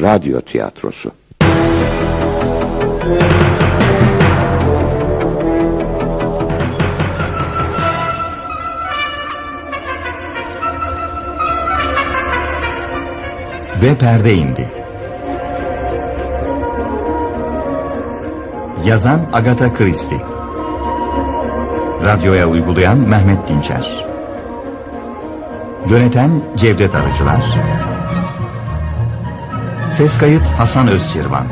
radyo tiyatrosu. Ve perde indi. Yazan Agatha Christie. Radyoya uygulayan Mehmet Dinçer. Yöneten Cevdet Arıcılar. Ses kayıt Hasan Özçirvan.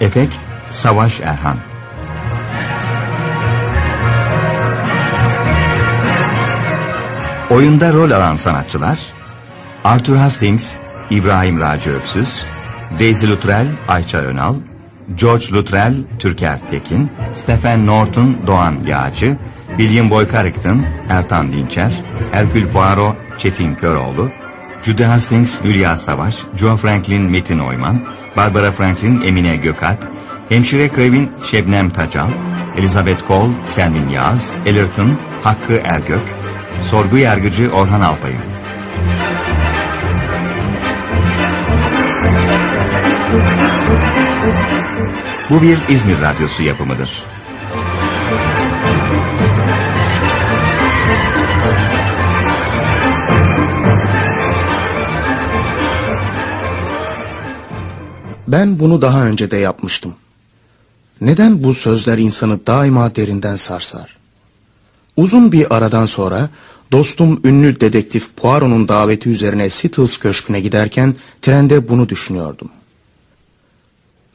Efekt Savaş Erhan. Oyunda rol alan sanatçılar Arthur Hastings, İbrahim Raci Öksüz, Daisy Luttrell, Ayça Önal, George Luttrell, Türker Tekin, Stephen Norton, Doğan Yağcı, William Boy Carrington, Ertan Dinçer, Herkül Poirot, Çetin Köroğlu, Judy Hastings, Hülya Savaş, Joe Franklin, Metin Oyman, Barbara Franklin, Emine Gökalp, Hemşire Krevin, Şebnem Tacal, Elizabeth Cole, Selmin Yağız, Ellerton, Hakkı Ergök, Sorgu Yargıcı Orhan Alpay'ın. Bu bir İzmir Radyosu yapımıdır. Ben bunu daha önce de yapmıştım. Neden bu sözler insanı daima derinden sarsar? Uzun bir aradan sonra dostum ünlü dedektif Poirot'un daveti üzerine Sittles Köşkü'ne giderken trende bunu düşünüyordum.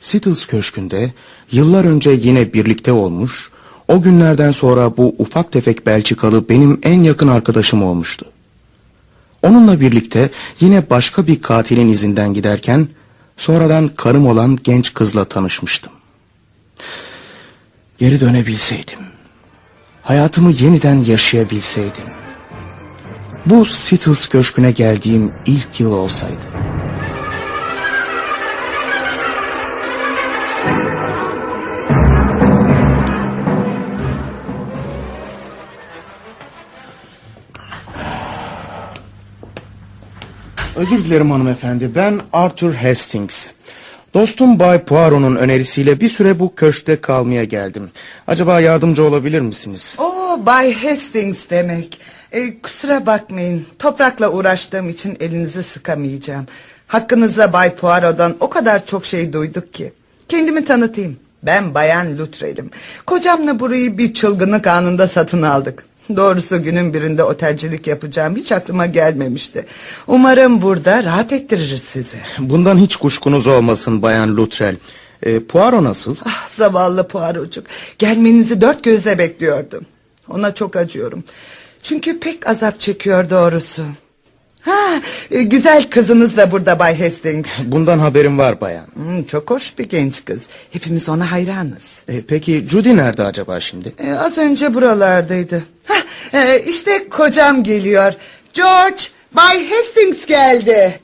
Sittles Köşkü'nde yıllar önce yine birlikte olmuş, o günlerden sonra bu ufak tefek Belçikalı benim en yakın arkadaşım olmuştu. Onunla birlikte yine başka bir katilin izinden giderken sonradan karım olan genç kızla tanışmıştım. Geri dönebilseydim, hayatımı yeniden yaşayabilseydim, bu Sittles Köşkü'ne geldiğim ilk yıl olsaydı. Özür dilerim hanımefendi. Ben Arthur Hastings. Dostum Bay Poirot'un önerisiyle bir süre bu köşkte kalmaya geldim. Acaba yardımcı olabilir misiniz? Oo Bay Hastings demek. Ee, kusura bakmayın. Toprakla uğraştığım için elinizi sıkamayacağım. Hakkınızda Bay Poirot'dan o kadar çok şey duyduk ki. Kendimi tanıtayım. Ben Bayan Luttrell'im. Kocamla burayı bir çılgınlık anında satın aldık. Doğrusu günün birinde otelcilik yapacağım hiç aklıma gelmemişti. Umarım burada rahat ettiririz sizi. Bundan hiç kuşkunuz olmasın Bayan Luttrell. E, Poirot nasıl? Ah zavallı Poirot'cuk. Gelmenizi dört gözle bekliyordum. Ona çok acıyorum. Çünkü pek azap çekiyor doğrusu. Ha, e, güzel kızınız da burada Bay Hastings. Bundan haberim var bayan. Hmm, çok hoş bir genç kız. Hepimiz ona hayranız. E, peki Judy nerede acaba şimdi? E, az önce buralardaydı. Hah, e, işte kocam geliyor. George, Bay Hastings geldi.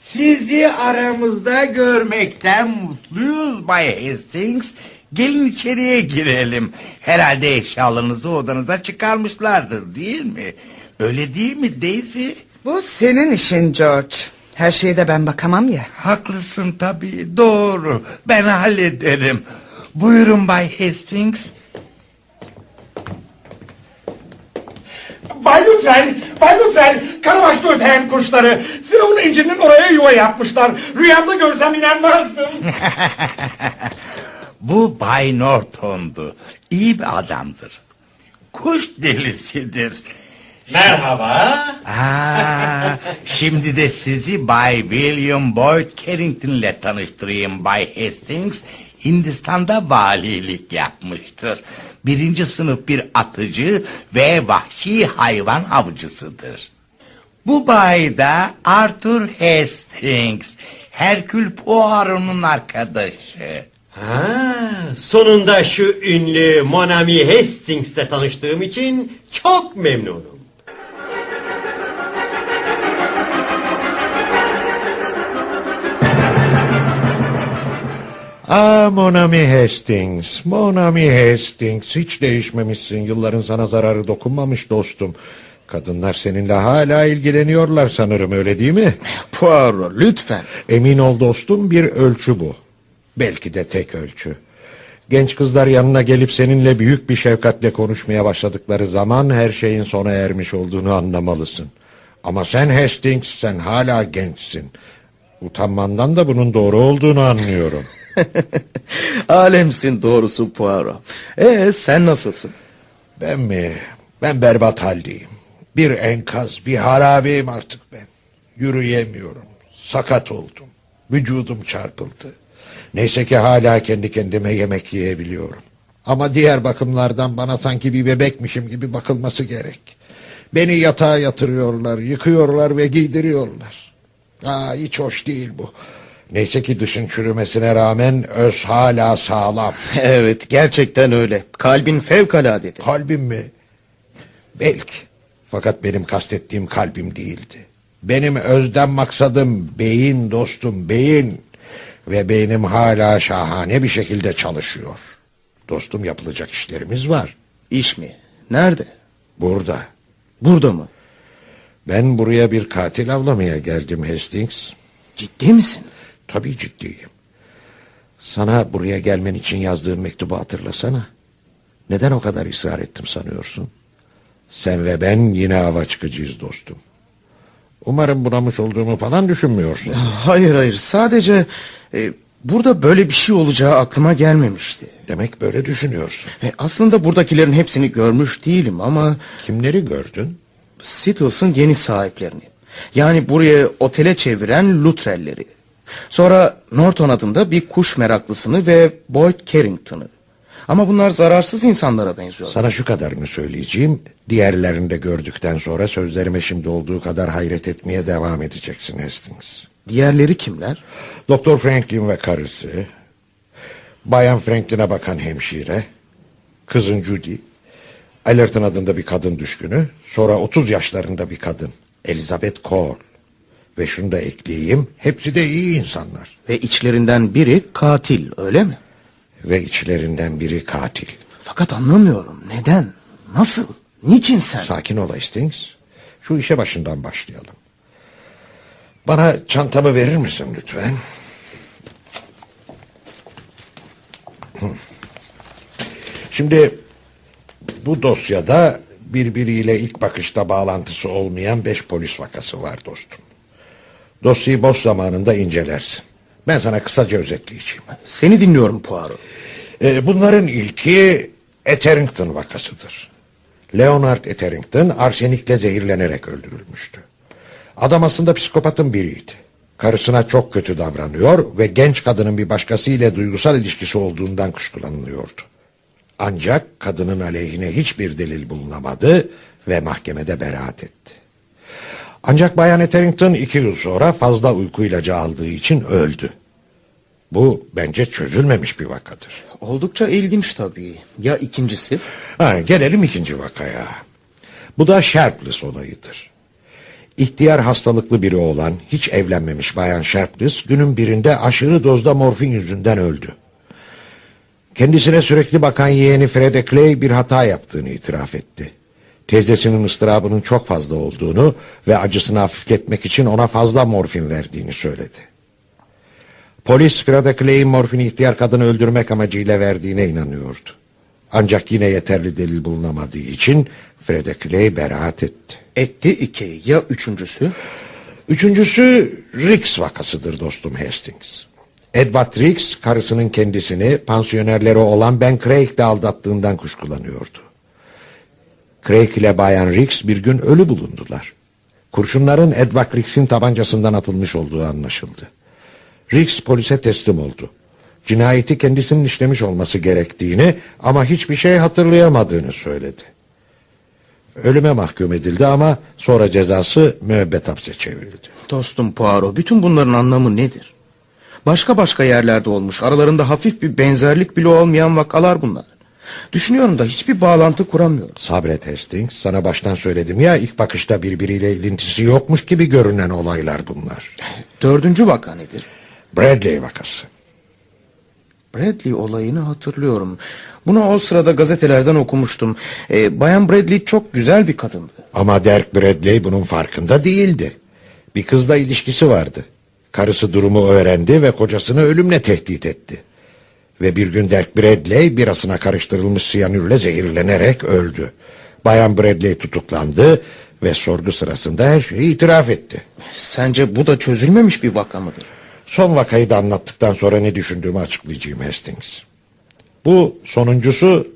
Sizi aramızda görmekten mutluyuz Bay Hastings. Gelin içeriye girelim. Herhalde eşyalarınızı odanıza çıkarmışlardır değil mi? Öyle değil mi Daisy? Bu senin işin George. Her şeye de ben bakamam ya. Haklısın tabii doğru. Ben hallederim. Buyurun Bay Hastings. Bay Lütfen, Bay Lütfen, karabaşlı öteyen kuşları. Firavun incinin oraya yuva yapmışlar. Rüyamda görsem inanmazdım. Bu Bay Norton'du. İyi bir adamdır. Kuş delisidir. Merhaba. Aa, şimdi de sizi Bay William Boyd Carrington ile tanıştırayım Bay Hastings. Hindistan'da valilik yapmıştır. Birinci sınıf bir atıcı ve vahşi hayvan avcısıdır. Bu bay da Arthur Hastings. Herkül Poirot'un arkadaşı. Ha, sonunda şu ünlü Monami Hastings'le tanıştığım için çok memnunum. Ah Monami Hastings, Monami Hastings hiç değişmemişsin. Yılların sana zararı dokunmamış dostum. Kadınlar seninle hala ilgileniyorlar sanırım öyle değil mi? Poirot lütfen. Emin ol dostum bir ölçü bu. Belki de tek ölçü. Genç kızlar yanına gelip seninle büyük bir şefkatle konuşmaya başladıkları zaman her şeyin sona ermiş olduğunu anlamalısın. Ama sen Hastings sen hala gençsin. Utanmandan da bunun doğru olduğunu anlıyorum. Alemsin doğrusu Poirot. Ee sen nasılsın? Ben mi? Ben berbat haldeyim. Bir enkaz, bir harabeyim artık ben. Yürüyemiyorum. Sakat oldum. Vücudum çarpıldı. Neyse ki hala kendi kendime yemek yiyebiliyorum. Ama diğer bakımlardan bana sanki bir bebekmişim gibi bakılması gerek. Beni yatağa yatırıyorlar, yıkıyorlar ve giydiriyorlar. Aa, hiç hoş değil bu. Neyse ki dışın çürümesine rağmen öz hala sağlam. Evet gerçekten öyle. Kalbin fevkaladedir. Kalbim mi? Belki. Fakat benim kastettiğim kalbim değildi. Benim özden maksadım beyin dostum beyin. Ve beynim hala şahane bir şekilde çalışıyor. Dostum yapılacak işlerimiz var. İş mi? Nerede? Burada. Burada mı? Ben buraya bir katil avlamaya geldim Hastings. Ciddi misin? Tabii ciddiyim. Sana buraya gelmen için yazdığım mektubu hatırlasana. Neden o kadar ısrar ettim sanıyorsun? Sen ve ben yine hava çıkacağız dostum. Umarım bunamış olduğumu falan düşünmüyorsun. Hayır hayır sadece e, burada böyle bir şey olacağı aklıma gelmemişti. Demek böyle düşünüyorsun. E, aslında buradakilerin hepsini görmüş değilim ama Kimleri gördün? Seatles'ın yeni sahiplerini. Yani buraya otele çeviren Luttrell'leri. Sonra Norton adında bir kuş meraklısını ve Boyd Carrington'ı. Ama bunlar zararsız insanlara benziyorlar. Sana şu kadarını söyleyeceğim. Diğerlerini de gördükten sonra sözlerime şimdi olduğu kadar hayret etmeye devam edeceksin Hastings. Diğerleri kimler? Doktor Franklin ve karısı, Bayan Franklin'e bakan hemşire, kızın Judy, Allerton adında bir kadın düşkünü, sonra 30 yaşlarında bir kadın, Elizabeth Cole. Ve şunu da ekleyeyim, hepsi de iyi insanlar. Ve içlerinden biri katil öyle mi? Ve içlerinden biri katil. Fakat anlamıyorum neden? Nasıl? Niçin sen? Sakin ol Hastings. Şu işe başından başlayalım. Bana çantamı verir misin lütfen? Şimdi bu dosyada birbiriyle ilk bakışta bağlantısı olmayan beş polis vakası var dostum. Dosyayı boş zamanında incelersin. Ben sana kısaca özetleyeceğim. Seni dinliyorum Poirot. Ee, bunların ilki Etherington vakasıdır. Leonard Etherington arsenikle zehirlenerek öldürülmüştü. Adam aslında psikopatın biriydi. Karısına çok kötü davranıyor ve genç kadının bir başkasıyla duygusal ilişkisi olduğundan kuşkulanılıyordu. Ancak kadının aleyhine hiçbir delil bulunamadı ve mahkemede beraat etti. Ancak Bayan Etherington iki yıl sonra fazla uyku ilacı aldığı için öldü. Bu bence çözülmemiş bir vakadır. Oldukça ilginç tabii. Ya ikincisi? Ha, gelelim ikinci vakaya. Bu da Sharpless olayıdır. İhtiyar hastalıklı biri olan, hiç evlenmemiş Bayan Sharpless, günün birinde aşırı dozda morfin yüzünden öldü. Kendisine sürekli bakan yeğeni Fred Clay bir hata yaptığını itiraf etti. Teyzesinin ıstırabının çok fazla olduğunu ve acısını hafifletmek için ona fazla morfin verdiğini söyledi. Polis Fred Clay'in morfini ihtiyar kadını öldürmek amacıyla verdiğine inanıyordu. Ancak yine yeterli delil bulunamadığı için Fred Clay beraat etti. Etti iki. Ya üçüncüsü? Üçüncüsü Riggs vakasıdır dostum Hastings. Edward Riggs karısının kendisini pansiyonerleri olan Ben Craig'le aldattığından kuşkulanıyordu. Craig ile Bayan Riggs bir gün ölü bulundular. Kurşunların Edward Riggs'in tabancasından atılmış olduğu anlaşıldı. Riggs polise teslim oldu. Cinayeti kendisinin işlemiş olması gerektiğini ama hiçbir şey hatırlayamadığını söyledi. Ölüme mahkum edildi ama sonra cezası müebbet hapse çevrildi. Dostum Poirot bütün bunların anlamı nedir? Başka başka yerlerde olmuş aralarında hafif bir benzerlik bile olmayan vakalar bunlar. Düşünüyorum da hiçbir bağlantı kuramıyorum. Sabret Hastings, sana baştan söyledim ya ilk bakışta birbiriyle ilintisi yokmuş gibi görünen olaylar bunlar. Dördüncü vaka nedir? Bradley vakası. Bradley olayını hatırlıyorum. Bunu o sırada gazetelerden okumuştum. Ee, Bayan Bradley çok güzel bir kadındı. Ama Dirk Bradley bunun farkında değildi. Bir kızla ilişkisi vardı. Karısı durumu öğrendi ve kocasını ölümle tehdit etti. Ve bir gün Dirk Bradley birasına karıştırılmış siyanürle zehirlenerek öldü. Bayan Bradley tutuklandı ve sorgu sırasında her şeyi itiraf etti. Sence bu da çözülmemiş bir vaka mıdır? Son vakayı da anlattıktan sonra ne düşündüğümü açıklayacağım Hastings. Bu sonuncusu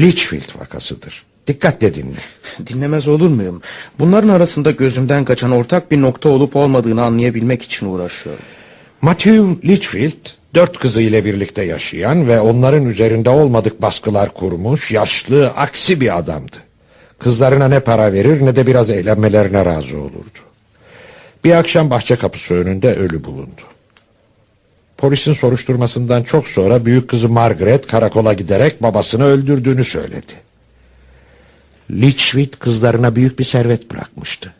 Litchfield vakasıdır. Dikkatle dinle. Dinlemez olur muyum? Bunların arasında gözümden kaçan ortak bir nokta olup olmadığını anlayabilmek için uğraşıyorum. Matthew Litchfield dört kızı ile birlikte yaşayan ve onların üzerinde olmadık baskılar kurmuş yaşlı aksi bir adamdı. Kızlarına ne para verir ne de biraz eğlenmelerine razı olurdu. Bir akşam bahçe kapısı önünde ölü bulundu. Polisin soruşturmasından çok sonra büyük kızı Margaret karakola giderek babasını öldürdüğünü söyledi. Litchfield kızlarına büyük bir servet bırakmıştı.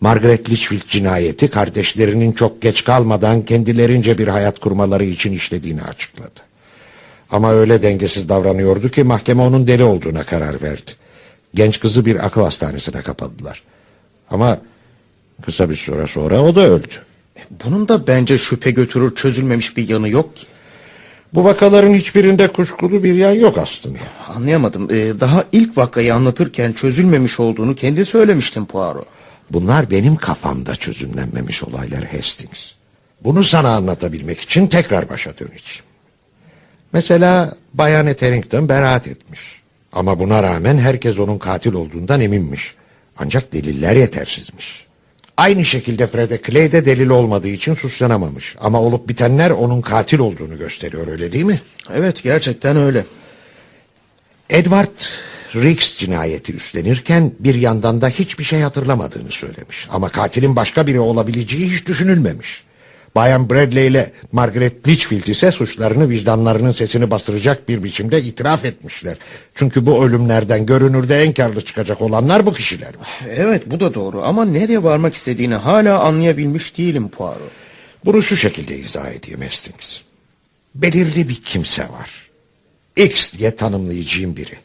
Margaret Litchfield cinayeti kardeşlerinin çok geç kalmadan kendilerince bir hayat kurmaları için işlediğini açıkladı. Ama öyle dengesiz davranıyordu ki mahkeme onun deli olduğuna karar verdi. Genç kızı bir akıl hastanesine kapadılar. Ama kısa bir süre sonra o da öldü. Bunun da bence şüphe götürür çözülmemiş bir yanı yok ki. Bu vakaların hiçbirinde kuşkulu bir yan yok aslında. Anlayamadım. Ee, daha ilk vakayı anlatırken çözülmemiş olduğunu kendi söylemiştin Poirot. Bunlar benim kafamda çözümlenmemiş olaylar Hastings. Bunu sana anlatabilmek için tekrar başa döneceğim. Mesela Bayan Etherington beraat etmiş. Ama buna rağmen herkes onun katil olduğundan eminmiş. Ancak deliller yetersizmiş. Aynı şekilde Fred'e Clay de delil olmadığı için suçlanamamış. Ama olup bitenler onun katil olduğunu gösteriyor öyle değil mi? Evet gerçekten öyle. Edward Riggs cinayeti üstlenirken bir yandan da hiçbir şey hatırlamadığını söylemiş. Ama katilin başka biri olabileceği hiç düşünülmemiş. Bayan Bradley ile Margaret Litchfield ise suçlarını vicdanlarının sesini bastıracak bir biçimde itiraf etmişler. Çünkü bu ölümlerden görünürde en karlı çıkacak olanlar bu kişiler. Evet bu da doğru ama nereye varmak istediğini hala anlayabilmiş değilim Poirot. Bunu şu şekilde izah edeyim Hastings. Belirli bir kimse var. X diye tanımlayacağım biri.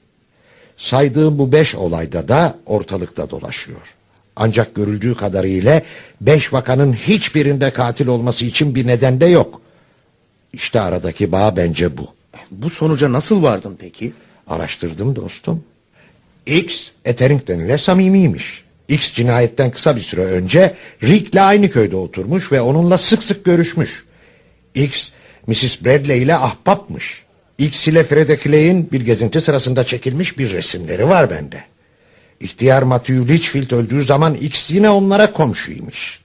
Saydığım bu beş olayda da ortalıkta dolaşıyor. Ancak görüldüğü kadarıyla beş vakanın hiçbirinde katil olması için bir neden de yok. İşte aradaki bağ bence bu. Bu sonuca nasıl vardın peki? Araştırdım dostum. X Etherington ile samimiymiş. X cinayetten kısa bir süre önce Rick'le aynı köyde oturmuş ve onunla sık sık görüşmüş. X Mrs. Bradley ile ahbapmış. X ile Fred Clay'in bir gezinti sırasında çekilmiş bir resimleri var bende. İhtiyar Matthew Litchfield öldüğü zaman X yine onlara komşuymuş.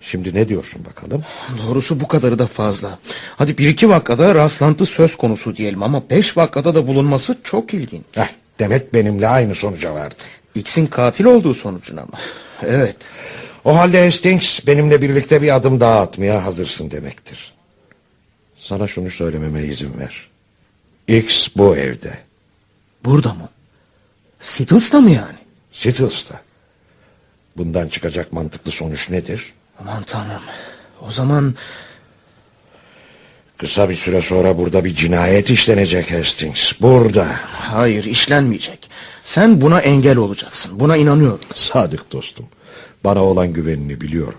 Şimdi ne diyorsun bakalım? Doğrusu bu kadarı da fazla. Hadi bir iki vakada rastlantı söz konusu diyelim ama beş vakada da bulunması çok ilginç. Heh, demek benimle aynı sonuca vardı. X'in katil olduğu sonucuna mı? Evet. O halde Hastings benimle birlikte bir adım daha atmaya hazırsın demektir. Sana şunu söylememe izin ver. X bu evde. Burada mı? Sittles'ta mı yani? Sittles'ta. Bundan çıkacak mantıklı sonuç nedir? Aman tanrım. O zaman Kısa bir süre sonra burada bir cinayet işlenecek Hastings. Burada. hayır işlenmeyecek. Sen buna engel olacaksın. Buna inanıyorum. Sadık dostum. Bana olan güvenini biliyorum.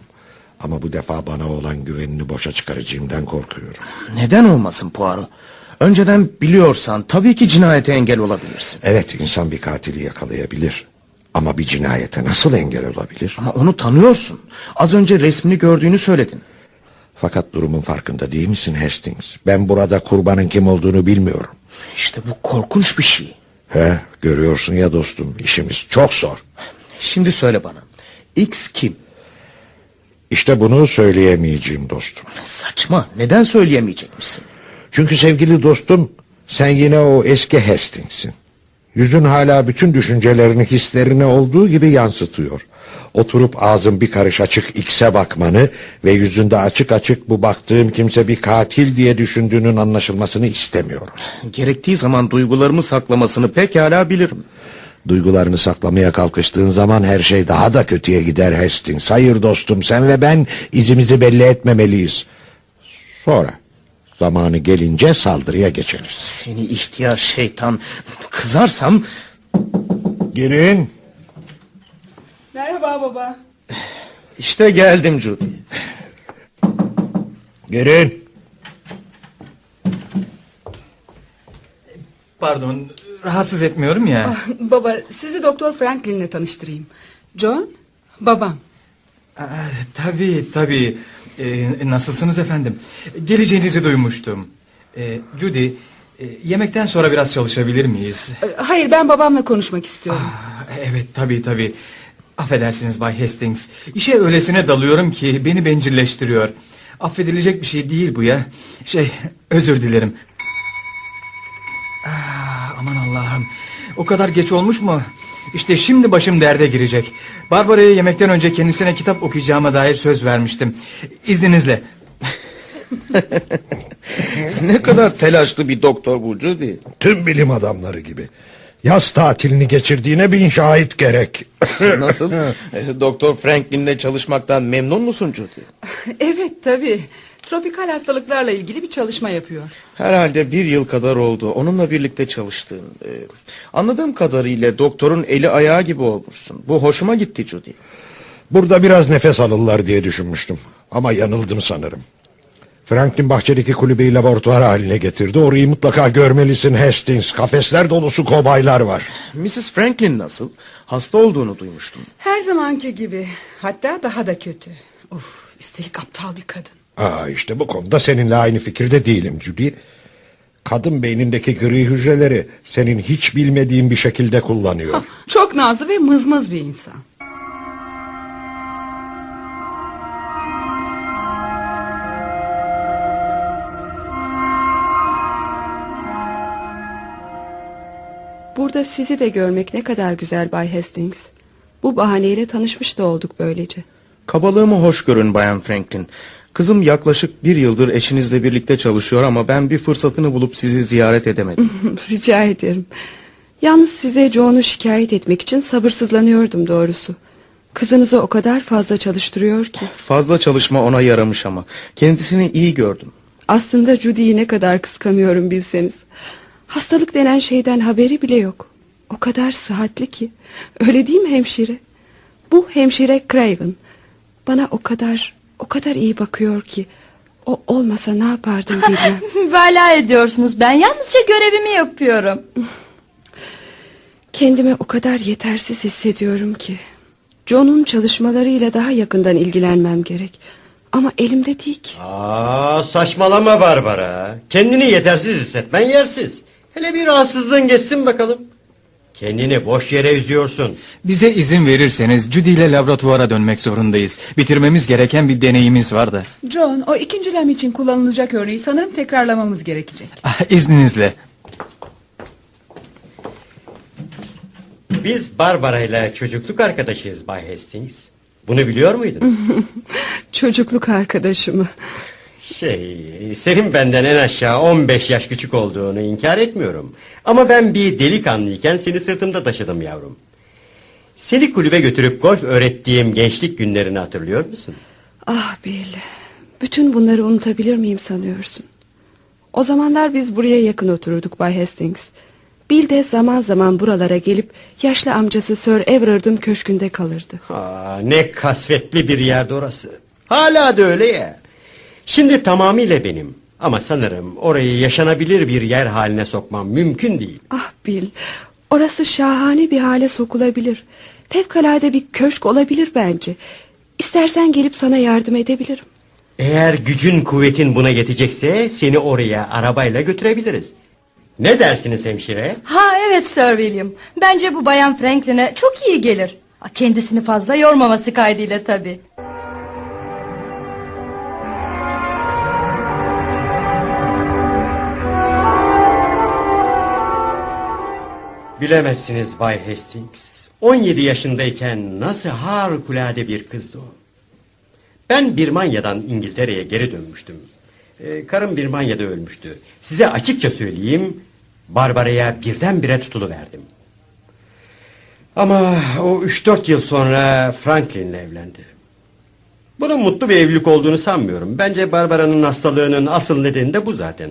Ama bu defa bana olan güvenini boşa çıkaracağımdan korkuyorum. Neden olmasın Poirot? Önceden biliyorsan tabii ki cinayete engel olabilirsin. Evet insan bir katili yakalayabilir. Ama bir cinayete nasıl engel olabilir? Ama onu tanıyorsun. Az önce resmini gördüğünü söyledin. Fakat durumun farkında değil misin Hastings? Ben burada kurbanın kim olduğunu bilmiyorum. İşte bu korkunç bir şey. He, görüyorsun ya dostum işimiz çok zor. Şimdi söyle bana. X kim? İşte bunu söyleyemeyeceğim dostum. Saçma. Neden söyleyemeyecekmişsin? Çünkü sevgili dostum sen yine o eski Hastings'in. Yüzün hala bütün düşüncelerini, hislerini olduğu gibi yansıtıyor. Oturup ağzın bir karış açık X'e bakmanı ve yüzünde açık açık bu baktığım kimse bir katil diye düşündüğünün anlaşılmasını istemiyorum. Gerektiği zaman duygularımı saklamasını pekala bilirim. Duygularını saklamaya kalkıştığın zaman her şey daha da kötüye gider Hastings. Hayır dostum sen ve ben izimizi belli etmemeliyiz. Sonra, Zamanı gelince saldırıya geçeriz. Seni ihtiyar şeytan. Kızarsam Girin. Merhaba baba. işte geldim Judy. Girin. Pardon, rahatsız etmiyorum ya. Baba sizi Doktor Franklin'le tanıştırayım. John, babam. Aa, tabii, tabii. Ee, nasılsınız efendim? Geleceğinizi duymuştum. Ee, Judy, e, yemekten sonra biraz çalışabilir miyiz? Ee, Hayır ben babamla konuşmak istiyorum. Aa, evet, tabii, tabii. Affedersiniz Bay Hastings. İşe öylesine dalıyorum ki beni bencilleştiriyor. Affedilecek bir şey değil bu ya. Şey, özür dilerim. Aa, aman Allah'ım. O kadar geç olmuş mu? İşte şimdi başım derde girecek. Barbara'ya yemekten önce kendisine kitap okuyacağıma dair söz vermiştim. İzninizle. ne kadar telaşlı bir doktor bu Judy. Tüm bilim adamları gibi. Yaz tatilini geçirdiğine bin şahit gerek. Nasıl? E, doktor Franklin'le çalışmaktan memnun musun Judy? evet tabii. Tropikal hastalıklarla ilgili bir çalışma yapıyor. Herhalde bir yıl kadar oldu. Onunla birlikte çalıştığın. Ee, anladığım kadarıyla doktorun eli ayağı gibi olmuşsun. Bu hoşuma gitti Judy. Burada biraz nefes alırlar diye düşünmüştüm. Ama yanıldım sanırım. Franklin bahçedeki kulübeyi laboratuvar haline getirdi. Orayı mutlaka görmelisin Hastings. Kafesler dolusu kobaylar var. Mrs. Franklin nasıl? Hasta olduğunu duymuştum. Her zamanki gibi. Hatta daha da kötü. Of, üstelik aptal bir kadın. Aa, işte bu konuda seninle aynı fikirde değilim Judy. Kadın beynindeki gri hücreleri senin hiç bilmediğin bir şekilde kullanıyor. Çok nazlı ve mızmız bir insan. Burada sizi de görmek ne kadar güzel Bay Hastings. Bu bahaneyle tanışmış da olduk böylece. Kabalığımı hoş görün Bayan Franklin. Kızım yaklaşık bir yıldır eşinizle birlikte çalışıyor ama ben bir fırsatını bulup sizi ziyaret edemedim. Rica ederim. Yalnız size John'u şikayet etmek için sabırsızlanıyordum doğrusu. Kızınızı o kadar fazla çalıştırıyor ki. Fazla çalışma ona yaramış ama. Kendisini iyi gördüm. Aslında Judy'yi ne kadar kıskanıyorum bilseniz. Hastalık denen şeyden haberi bile yok. O kadar sıhhatli ki. Öyle değil mi hemşire? Bu hemşire Craven. Bana o kadar, o kadar iyi bakıyor ki. O olmasa ne yapardım bilmem. Vala ediyorsunuz. Ben yalnızca görevimi yapıyorum. Kendimi o kadar yetersiz hissediyorum ki. John'un çalışmalarıyla daha yakından ilgilenmem gerek. Ama elimde değil ki. Aa, saçmalama Barbara. Kendini yetersiz hissetmen yersiz. Hele bir rahatsızlığın geçsin bakalım. Kendini boş yere üzüyorsun. Bize izin verirseniz Judy ile laboratuvara dönmek zorundayız. Bitirmemiz gereken bir deneyimiz var da. John, o ikinci lem için kullanılacak örneği sanırım tekrarlamamız gerekecek. Ah, İzninizle. Biz Barbara ile çocukluk arkadaşıyız Bay Hastings. Bunu biliyor muydun? Çocukluk arkadaşımı. Şey, senin benden en aşağı 15 yaş küçük olduğunu inkar etmiyorum. Ama ben bir delikanlıyken seni sırtımda taşıdım yavrum. Seni kulübe götürüp golf öğrettiğim gençlik günlerini hatırlıyor musun? Ah Bill. Bütün bunları unutabilir miyim sanıyorsun? O zamanlar biz buraya yakın otururduk Bay Hastings. Bill de zaman zaman buralara gelip yaşlı amcası Sir Everard'ın köşkünde kalırdı. Aa, ne kasvetli bir yerdi orası. Hala da öyle ya. Şimdi tamamıyla benim. Ama sanırım orayı yaşanabilir bir yer haline sokmam mümkün değil. Ah Bill, orası şahane bir hale sokulabilir. Fevkalade bir köşk olabilir bence. İstersen gelip sana yardım edebilirim. Eğer gücün kuvvetin buna yetecekse seni oraya arabayla götürebiliriz. Ne dersiniz hemşire? Ha evet Sir William. Bence bu bayan Franklin'e çok iyi gelir. Kendisini fazla yormaması kaydıyla tabii. Bilemezsiniz Bay Hastings. 17 yaşındayken nasıl harikulade bir kızdı o. Ben Birmanya'dan İngiltere'ye geri dönmüştüm. Ee, karım Birmanya'da ölmüştü. Size açıkça söyleyeyim, Barbara'ya birdenbire tutuluverdim. Ama o 3-4 yıl sonra Franklin'le evlendi. Bunun mutlu bir evlilik olduğunu sanmıyorum. Bence Barbara'nın hastalığının asıl nedeni de bu zaten.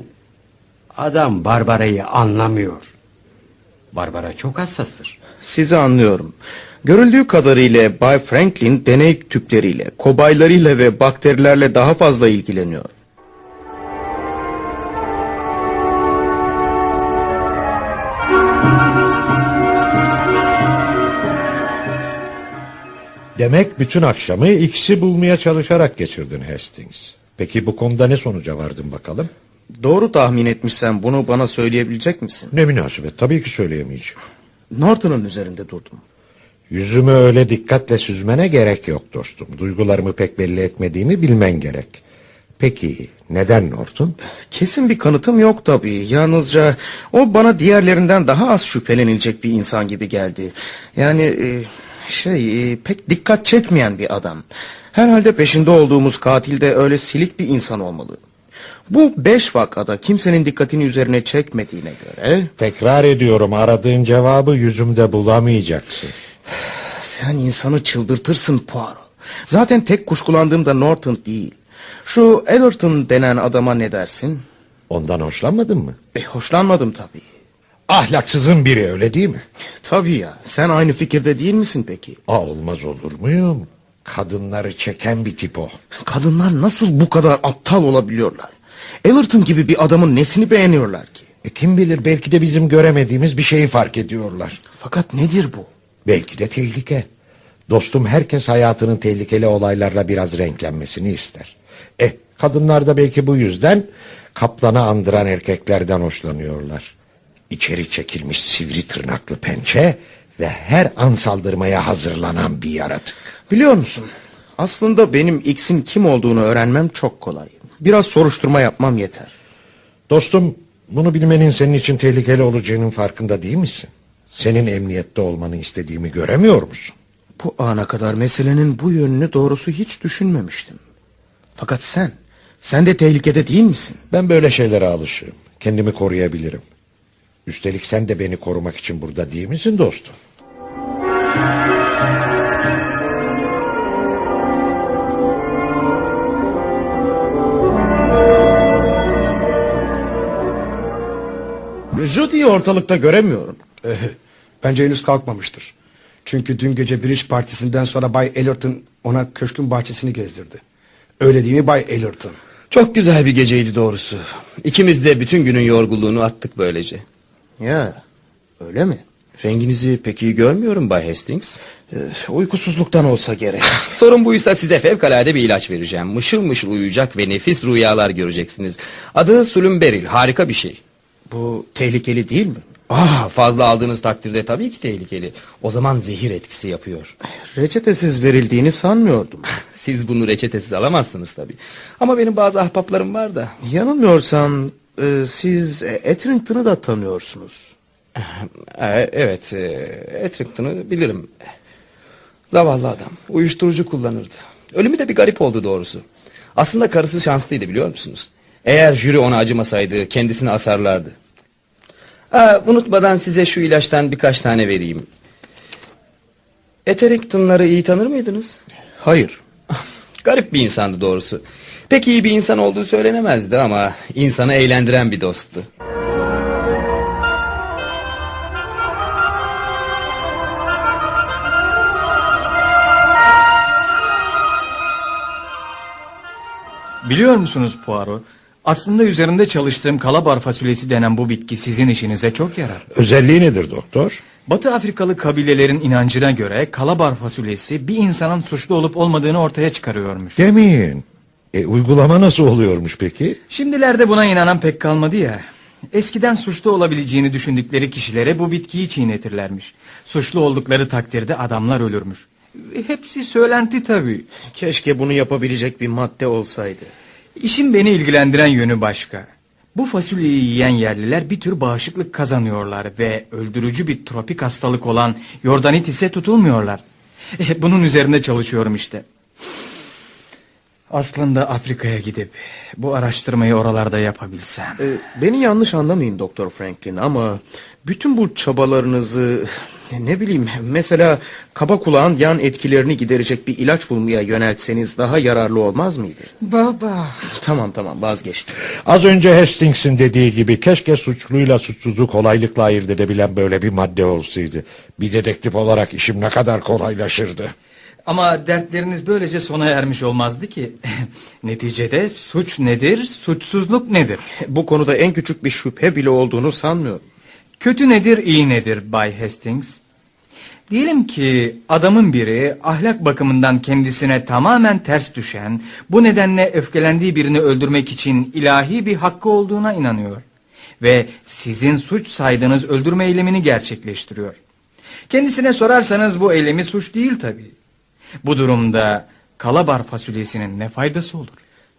Adam Barbara'yı anlamıyor. Barbara çok hassastır. Sizi anlıyorum. Görüldüğü kadarıyla Bay Franklin deney tüpleriyle, kobaylarıyla ve bakterilerle daha fazla ilgileniyor. Demek bütün akşamı X'i bulmaya çalışarak geçirdin Hastings. Peki bu konuda ne sonuca vardın bakalım? Doğru tahmin etmişsen bunu bana söyleyebilecek misin? Ne münasebet tabii ki söyleyemeyeceğim. Norton'un üzerinde durdum. Yüzümü öyle dikkatle süzmene gerek yok dostum. Duygularımı pek belli etmediğimi bilmen gerek. Peki neden Norton? Kesin bir kanıtım yok tabii. Yalnızca o bana diğerlerinden daha az şüphelenilecek bir insan gibi geldi. Yani e, şey e, pek dikkat çekmeyen bir adam. Herhalde peşinde olduğumuz katil de öyle silik bir insan olmalı. Bu beş vakada kimsenin dikkatini üzerine çekmediğine göre... Tekrar ediyorum aradığın cevabı yüzümde bulamayacaksın. Sen insanı çıldırtırsın Poirot. Zaten tek kuşkulandığım da Norton değil. Şu Ellerton denen adama ne dersin? Ondan hoşlanmadın mı? E, hoşlanmadım tabii. Ahlaksızın biri öyle değil mi? Tabii ya. Sen aynı fikirde değil misin peki? Aa, olmaz olur muyum? Kadınları çeken bir tip o. Kadınlar nasıl bu kadar aptal olabiliyorlar? Ellerton gibi bir adamın nesini beğeniyorlar ki? E, kim bilir belki de bizim göremediğimiz bir şeyi fark ediyorlar. Fakat nedir bu? Belki de tehlike. Dostum herkes hayatının tehlikeli olaylarla biraz renklenmesini ister. Eh kadınlar da belki bu yüzden kaplana andıran erkeklerden hoşlanıyorlar. İçeri çekilmiş sivri tırnaklı pençe ve her an saldırmaya hazırlanan bir yaratık. Biliyor musun? Aslında benim X'in kim olduğunu öğrenmem çok kolay. Biraz soruşturma yapmam yeter. Dostum bunu bilmenin senin için tehlikeli olacağının farkında değil misin? Senin emniyette olmanı istediğimi göremiyor musun? Bu ana kadar meselenin bu yönünü doğrusu hiç düşünmemiştim. Fakat sen, sen de tehlikede değil misin? Ben böyle şeylere alışığım. Kendimi koruyabilirim. Üstelik sen de beni korumak için burada değil misin dostum? Judy'yi ortalıkta göremiyorum. Eh, Bence henüz kalkmamıştır. Çünkü dün gece Bridge partisinden sonra Bay Ellerton ona köşkün bahçesini gezdirdi. Öyle değil mi Bay Ellerton? Çok güzel bir geceydi doğrusu. İkimiz de bütün günün yorgunluğunu attık böylece. Ya öyle mi? Renginizi pek iyi görmüyorum Bay Hastings. Ee, uykusuzluktan olsa gerek. Sorun buysa size fevkalade bir ilaç vereceğim. Mışıl mışıl uyuyacak ve nefis rüyalar göreceksiniz. Adı Sulüm Beril. Harika bir şey. Bu tehlikeli değil mi? Ah, fazla aldığınız takdirde tabii ki tehlikeli. O zaman zehir etkisi yapıyor. Reçetesiz verildiğini sanmıyordum. Siz bunu reçetesiz alamazsınız tabii. Ama benim bazı ahbaplarım var da. Yanılmıyorsam e, siz Etrington'u da tanıyorsunuz. E, evet, e, Etrington'u bilirim. Zavallı adam. Uyuşturucu kullanırdı. Ölümü de bir garip oldu doğrusu. Aslında karısı şanslıydı biliyor musunuz? Eğer jüri ona acımasaydı kendisini asarlardı. Aa, unutmadan size şu ilaçtan birkaç tane vereyim. Eterington'ları iyi tanır mıydınız? Hayır. Garip bir insandı doğrusu. Pek iyi bir insan olduğu söylenemezdi ama insanı eğlendiren bir dosttu. Biliyor musunuz Poirot? Aslında üzerinde çalıştığım kalabar fasulyesi denen bu bitki sizin işinize çok yarar. Özelliği nedir doktor? Batı Afrikalı kabilelerin inancına göre kalabar fasulyesi bir insanın suçlu olup olmadığını ortaya çıkarıyormuş. Demeyin. E, uygulama nasıl oluyormuş peki? Şimdilerde buna inanan pek kalmadı ya. Eskiden suçlu olabileceğini düşündükleri kişilere bu bitkiyi çiğnetirlermiş. Suçlu oldukları takdirde adamlar ölürmüş. Hepsi söylenti tabii. Keşke bunu yapabilecek bir madde olsaydı. İşin beni ilgilendiren yönü başka. Bu fasulyeyi yiyen yerliler bir tür bağışıklık kazanıyorlar ve öldürücü bir tropik hastalık olan yordanitis'e tutulmuyorlar. E, bunun üzerinde çalışıyorum işte. Aslında Afrika'ya gidip bu araştırmayı oralarda yapabilsem. Ee, beni yanlış anlamayın Doktor Franklin ama bütün bu çabalarınızı ne bileyim mesela kaba kulağın yan etkilerini giderecek bir ilaç bulmaya yöneltseniz daha yararlı olmaz mıydı? Baba. Tamam tamam vazgeçtim. Az önce Hastings'in dediği gibi keşke suçluyla suçsuzu kolaylıkla ayırt edebilen böyle bir madde olsaydı. Bir dedektif olarak işim ne kadar kolaylaşırdı. Ama dertleriniz böylece sona ermiş olmazdı ki. Neticede suç nedir, suçsuzluk nedir? Bu konuda en küçük bir şüphe bile olduğunu sanmıyorum. Kötü nedir, iyi nedir Bay Hastings? Diyelim ki adamın biri ahlak bakımından kendisine tamamen ters düşen, bu nedenle öfkelendiği birini öldürmek için ilahi bir hakkı olduğuna inanıyor. Ve sizin suç saydığınız öldürme eylemini gerçekleştiriyor. Kendisine sorarsanız bu eylemi suç değil tabii. Bu durumda kalabar fasulyesinin ne faydası olur?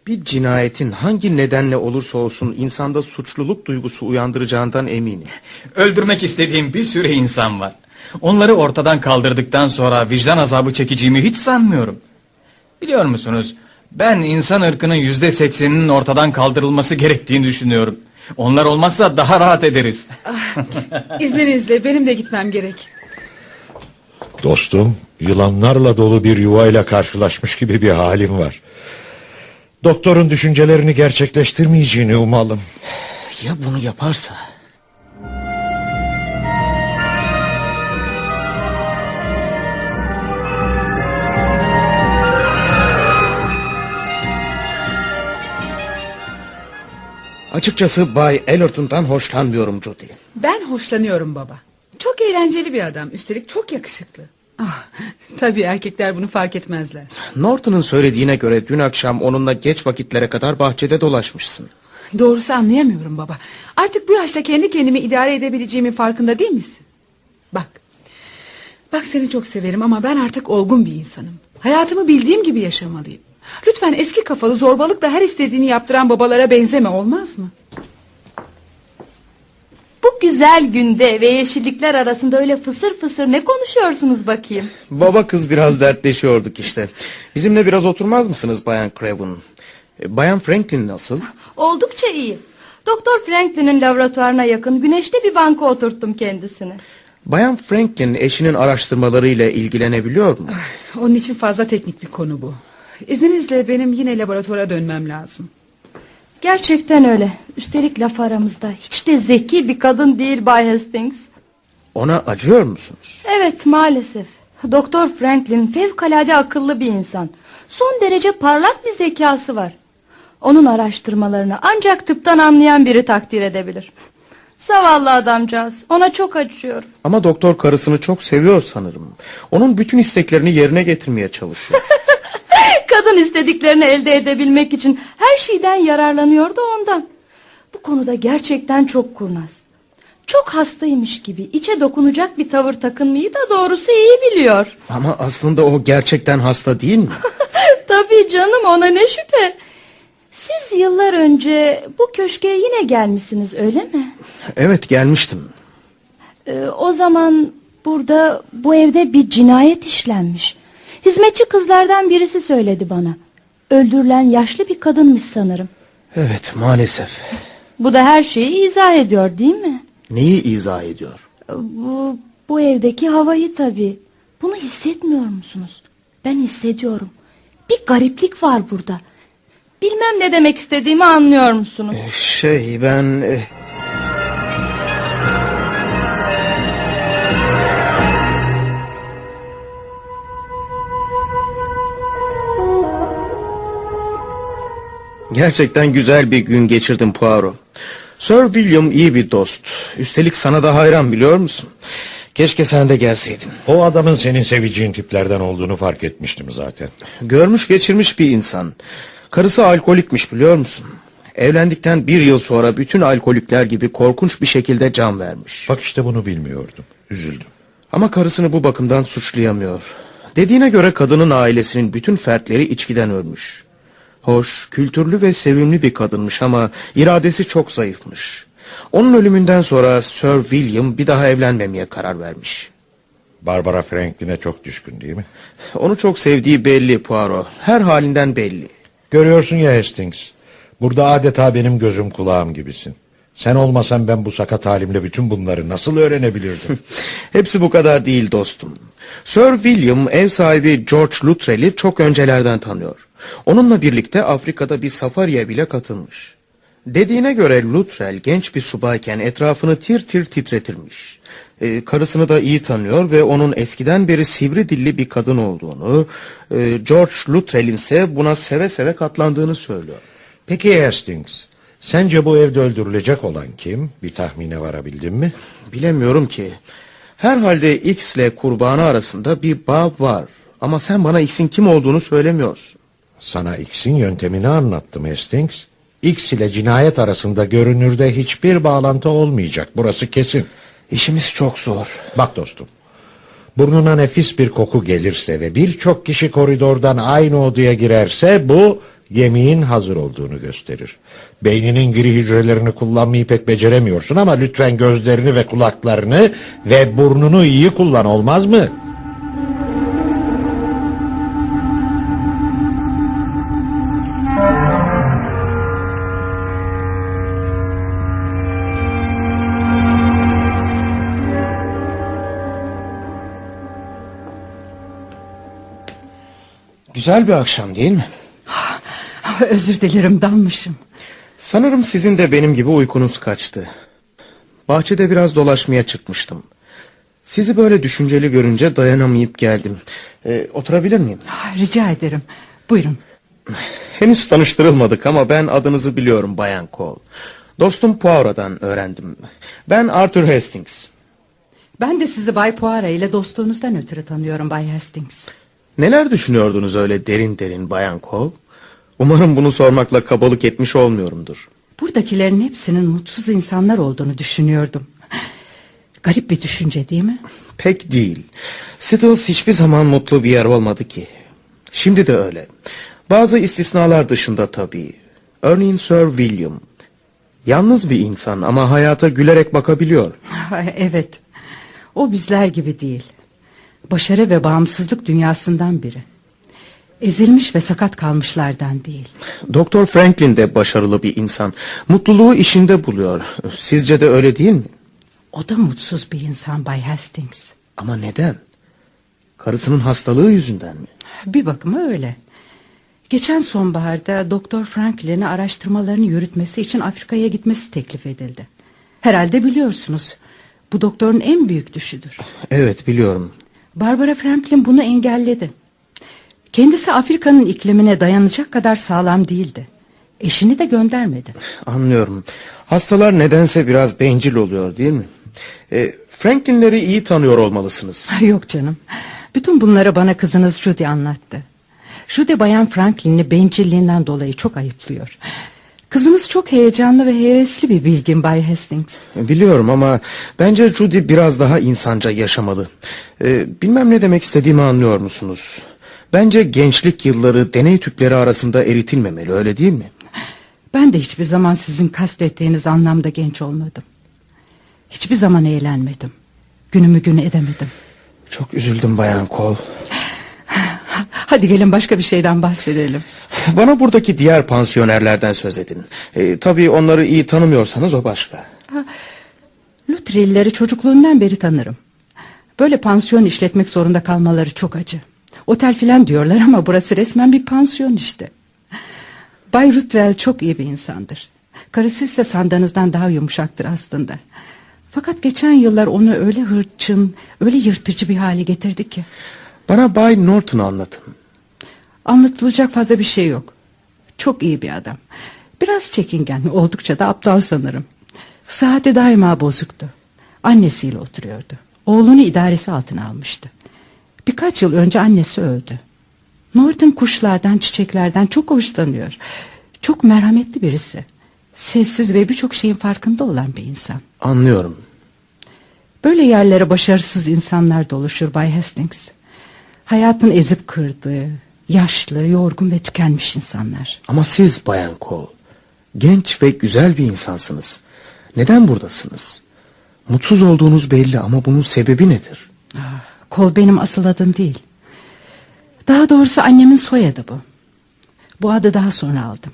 Bir cinayetin hangi nedenle olursa olsun insanda suçluluk duygusu uyandıracağından eminim. Öldürmek istediğim bir sürü insan var. Onları ortadan kaldırdıktan sonra vicdan azabı çekeceğimi hiç sanmıyorum. Biliyor musunuz? Ben insan ırkının yüzde sekseninin ortadan kaldırılması gerektiğini düşünüyorum. Onlar olmazsa daha rahat ederiz. İzninizle benim de gitmem gerek. Dostum, yılanlarla dolu bir yuvayla karşılaşmış gibi bir halim var. Doktorun düşüncelerini gerçekleştirmeyeceğini umalım. Ya bunu yaparsa? Açıkçası Bay Ellerton'dan hoşlanmıyorum Judy. Ben hoşlanıyorum baba. Çok eğlenceli bir adam. Üstelik çok yakışıklı. Ah, tabii erkekler bunu fark etmezler. Norton'un söylediğine göre dün akşam onunla geç vakitlere kadar bahçede dolaşmışsın. Doğrusu anlayamıyorum baba. Artık bu yaşta kendi kendimi idare edebileceğimin farkında değil misin? Bak. Bak seni çok severim ama ben artık olgun bir insanım. Hayatımı bildiğim gibi yaşamalıyım. Lütfen eski kafalı zorbalıkla her istediğini yaptıran babalara benzeme olmaz mı? Bu güzel günde ve yeşillikler arasında öyle fısır fısır ne konuşuyorsunuz bakayım? Baba kız biraz dertleşiyorduk işte. Bizimle biraz oturmaz mısınız Bayan Craven? E, Bayan Franklin nasıl? Oldukça iyi. Doktor Franklin'in laboratuvarına yakın güneşte bir banka oturttum kendisini. Bayan Franklin eşinin araştırmalarıyla ilgilenebiliyor mu? Onun için fazla teknik bir konu bu. İzninizle benim yine laboratuvara dönmem lazım. Gerçekten öyle. Üstelik laf aramızda. Hiç de zeki bir kadın değil Bay Hastings. Ona acıyor musunuz? Evet maalesef. Doktor Franklin fevkalade akıllı bir insan. Son derece parlak bir zekası var. Onun araştırmalarını ancak tıptan anlayan biri takdir edebilir. Zavallı adamcağız. Ona çok acıyorum. Ama doktor karısını çok seviyor sanırım. Onun bütün isteklerini yerine getirmeye çalışıyor. Kadın istediklerini elde edebilmek için her şeyden yararlanıyordu ondan. Bu konuda gerçekten çok kurnaz. Çok hastaymış gibi içe dokunacak bir tavır takınmayı da doğrusu iyi biliyor. Ama aslında o gerçekten hasta değil mi? Tabii canım ona ne şüphe. Siz yıllar önce bu köşke yine gelmişsiniz öyle mi? Evet gelmiştim. Ee, o zaman burada bu evde bir cinayet işlenmiş. Hizmetçi kızlardan birisi söyledi bana. Öldürülen yaşlı bir kadınmış sanırım. Evet maalesef. Bu da her şeyi izah ediyor değil mi? Neyi izah ediyor? Bu, bu evdeki havayı tabii. Bunu hissetmiyor musunuz? Ben hissediyorum. Bir gariplik var burada. Bilmem ne demek istediğimi anlıyor musunuz? Şey ben... Gerçekten güzel bir gün geçirdim Poirot. Sir William iyi bir dost. Üstelik sana da hayran biliyor musun? Keşke sen de gelseydin. O adamın senin seveceğin tiplerden olduğunu fark etmiştim zaten. Görmüş geçirmiş bir insan. Karısı alkolikmiş biliyor musun? Evlendikten bir yıl sonra bütün alkolikler gibi korkunç bir şekilde can vermiş. Bak işte bunu bilmiyordum. Üzüldüm. Ama karısını bu bakımdan suçlayamıyor. Dediğine göre kadının ailesinin bütün fertleri içkiden ölmüş. Hoş, kültürlü ve sevimli bir kadınmış ama iradesi çok zayıfmış. Onun ölümünden sonra Sir William bir daha evlenmemeye karar vermiş. Barbara Franklin'e çok düşkün değil mi? Onu çok sevdiği belli Poirot. Her halinden belli. Görüyorsun ya Hastings. Burada adeta benim gözüm kulağım gibisin. Sen olmasan ben bu sakat halimle bütün bunları nasıl öğrenebilirdim? Hepsi bu kadar değil dostum. Sir William ev sahibi George Luttrell'i çok öncelerden tanıyor. Onunla birlikte Afrika'da bir safariye bile katılmış. Dediğine göre Luttrell genç bir subayken etrafını tir tir titretirmiş. Ee, karısını da iyi tanıyor ve onun eskiden beri sivri dilli bir kadın olduğunu, e, George Luttrell'in ise buna seve seve katlandığını söylüyor. Peki Hastings, sence bu evde öldürülecek olan kim? Bir tahmine varabildin mi? Bilemiyorum ki. Herhalde X ile kurbanı arasında bir bağ var. Ama sen bana X'in kim olduğunu söylemiyorsun. Sana X'in yöntemini anlattım Hastings. X ile cinayet arasında görünürde hiçbir bağlantı olmayacak. Burası kesin. İşimiz çok zor. Bak dostum. Burnuna nefis bir koku gelirse ve birçok kişi koridordan aynı odaya girerse bu yemeğin hazır olduğunu gösterir. Beyninin gri hücrelerini kullanmayı pek beceremiyorsun ama lütfen gözlerini ve kulaklarını ve burnunu iyi kullan olmaz mı? Güzel bir akşam değil mi? Özür dilerim dalmışım. Sanırım sizin de benim gibi uykunuz kaçtı. Bahçede biraz dolaşmaya çıkmıştım. Sizi böyle düşünceli görünce dayanamayıp geldim. Ee, oturabilir miyim? Ah, Rica ederim. Buyurun. Henüz tanıştırılmadık ama ben adınızı biliyorum Bayan Cole. Dostum Poirot'dan öğrendim. Ben Arthur Hastings. Ben de sizi Bay Poirot ile dostluğunuzdan ötürü tanıyorum Bay Hastings. Neler düşünüyordunuz öyle derin derin Bayan Cole? Umarım bunu sormakla kabalık etmiş olmuyorumdur. Buradakilerin hepsinin mutsuz insanlar olduğunu düşünüyordum. Garip bir düşünce değil mi? Pek değil. Skittles hiçbir zaman mutlu bir yer olmadı ki. Şimdi de öyle. Bazı istisnalar dışında tabii. Örneğin Sir William. Yalnız bir insan ama hayata gülerek bakabiliyor. Evet. O bizler gibi değil. Başarı ve bağımsızlık dünyasından biri. Ezilmiş ve sakat kalmışlardan değil. Doktor Franklin de başarılı bir insan. Mutluluğu işinde buluyor. Sizce de öyle değil mi? O da mutsuz bir insan Bay Hastings. Ama neden? Karısının hastalığı yüzünden mi? Bir bakıma öyle. Geçen sonbaharda Doktor Franklin'e araştırmalarını yürütmesi için Afrika'ya gitmesi teklif edildi. Herhalde biliyorsunuz. Bu doktorun en büyük düşüdür. Evet biliyorum. Barbara Franklin bunu engelledi. Kendisi Afrika'nın iklimine dayanacak kadar sağlam değildi. Eşini de göndermedi. Anlıyorum. Hastalar nedense biraz bencil oluyor değil mi? E, Franklin'leri iyi tanıyor olmalısınız. Yok canım. Bütün bunları bana kızınız Judy anlattı. Judy bayan Franklin'i bencilliğinden dolayı çok ayıplıyor. Kızınız çok heyecanlı ve hevesli bir bilgin Bay Hastings. Biliyorum ama bence Judy biraz daha insanca yaşamalı. Ee, bilmem ne demek istediğimi anlıyor musunuz? Bence gençlik yılları deney tüpleri arasında eritilmemeli öyle değil mi? Ben de hiçbir zaman sizin kastettiğiniz anlamda genç olmadım. Hiçbir zaman eğlenmedim. Günümü gün edemedim. Çok üzüldüm Bayan Cole. Hadi gelin başka bir şeyden bahsedelim. Bana buradaki diğer pansiyonerlerden söz edin. Ee, tabii onları iyi tanımıyorsanız o başka. Lutrilleri çocukluğundan beri tanırım. Böyle pansiyon işletmek zorunda kalmaları çok acı. Otel filan diyorlar ama burası resmen bir pansiyon işte. Bay Rutrell çok iyi bir insandır. Karısı ise sandığınızdan daha yumuşaktır aslında. Fakat geçen yıllar onu öyle hırçın, öyle yırtıcı bir hale getirdi ki. Bana Bay Norton'u anlatın. Anlatılacak fazla bir şey yok. Çok iyi bir adam. Biraz çekingen, oldukça da aptal sanırım. Saati daima bozuktu. Annesiyle oturuyordu. Oğlunu idaresi altına almıştı. Birkaç yıl önce annesi öldü. Norton kuşlardan, çiçeklerden çok hoşlanıyor. Çok merhametli birisi. Sessiz ve birçok şeyin farkında olan bir insan. Anlıyorum. Böyle yerlere başarısız insanlar doluşur Bay Hastings. Hayatın ezip kırdığı, yaşlı, yorgun ve tükenmiş insanlar. Ama siz Bayan Cole, genç ve güzel bir insansınız. Neden buradasınız? Mutsuz olduğunuz belli ama bunun sebebi nedir? Ah, Kol benim asıl adım değil. Daha doğrusu annemin soyadı bu. Bu adı daha sonra aldım.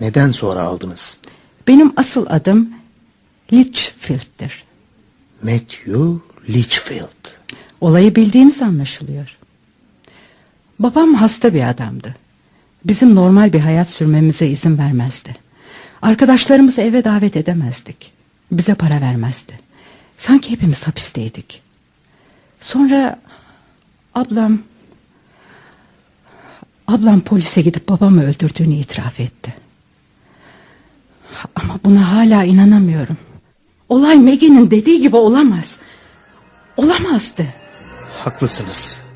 Neden sonra aldınız? Benim asıl adım Litchfield'dir. Matthew Litchfield. Olayı bildiğiniz anlaşılıyor. Babam hasta bir adamdı. Bizim normal bir hayat sürmemize izin vermezdi. Arkadaşlarımızı eve davet edemezdik. Bize para vermezdi. Sanki hepimiz hapisteydik. Sonra ablam ablam polise gidip babamı öldürdüğünü itiraf etti. Ama buna hala inanamıyorum. Olay Maggie'nin dediği gibi olamaz. Olamazdı. Haklısınız.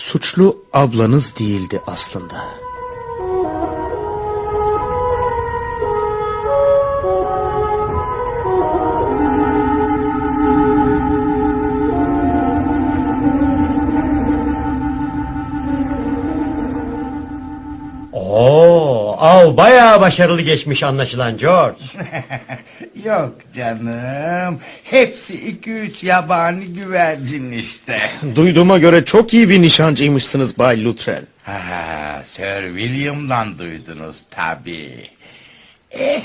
Suçlu ablanız değildi aslında. Oo, av bayağı başarılı geçmiş anlaşılan George. Yok canım. Hepsi iki üç yabani güvercin işte. Duyduğuma göre çok iyi bir nişancıymışsınız Bay Luttrell. Ha, Sir William'dan duydunuz tabii. Eh,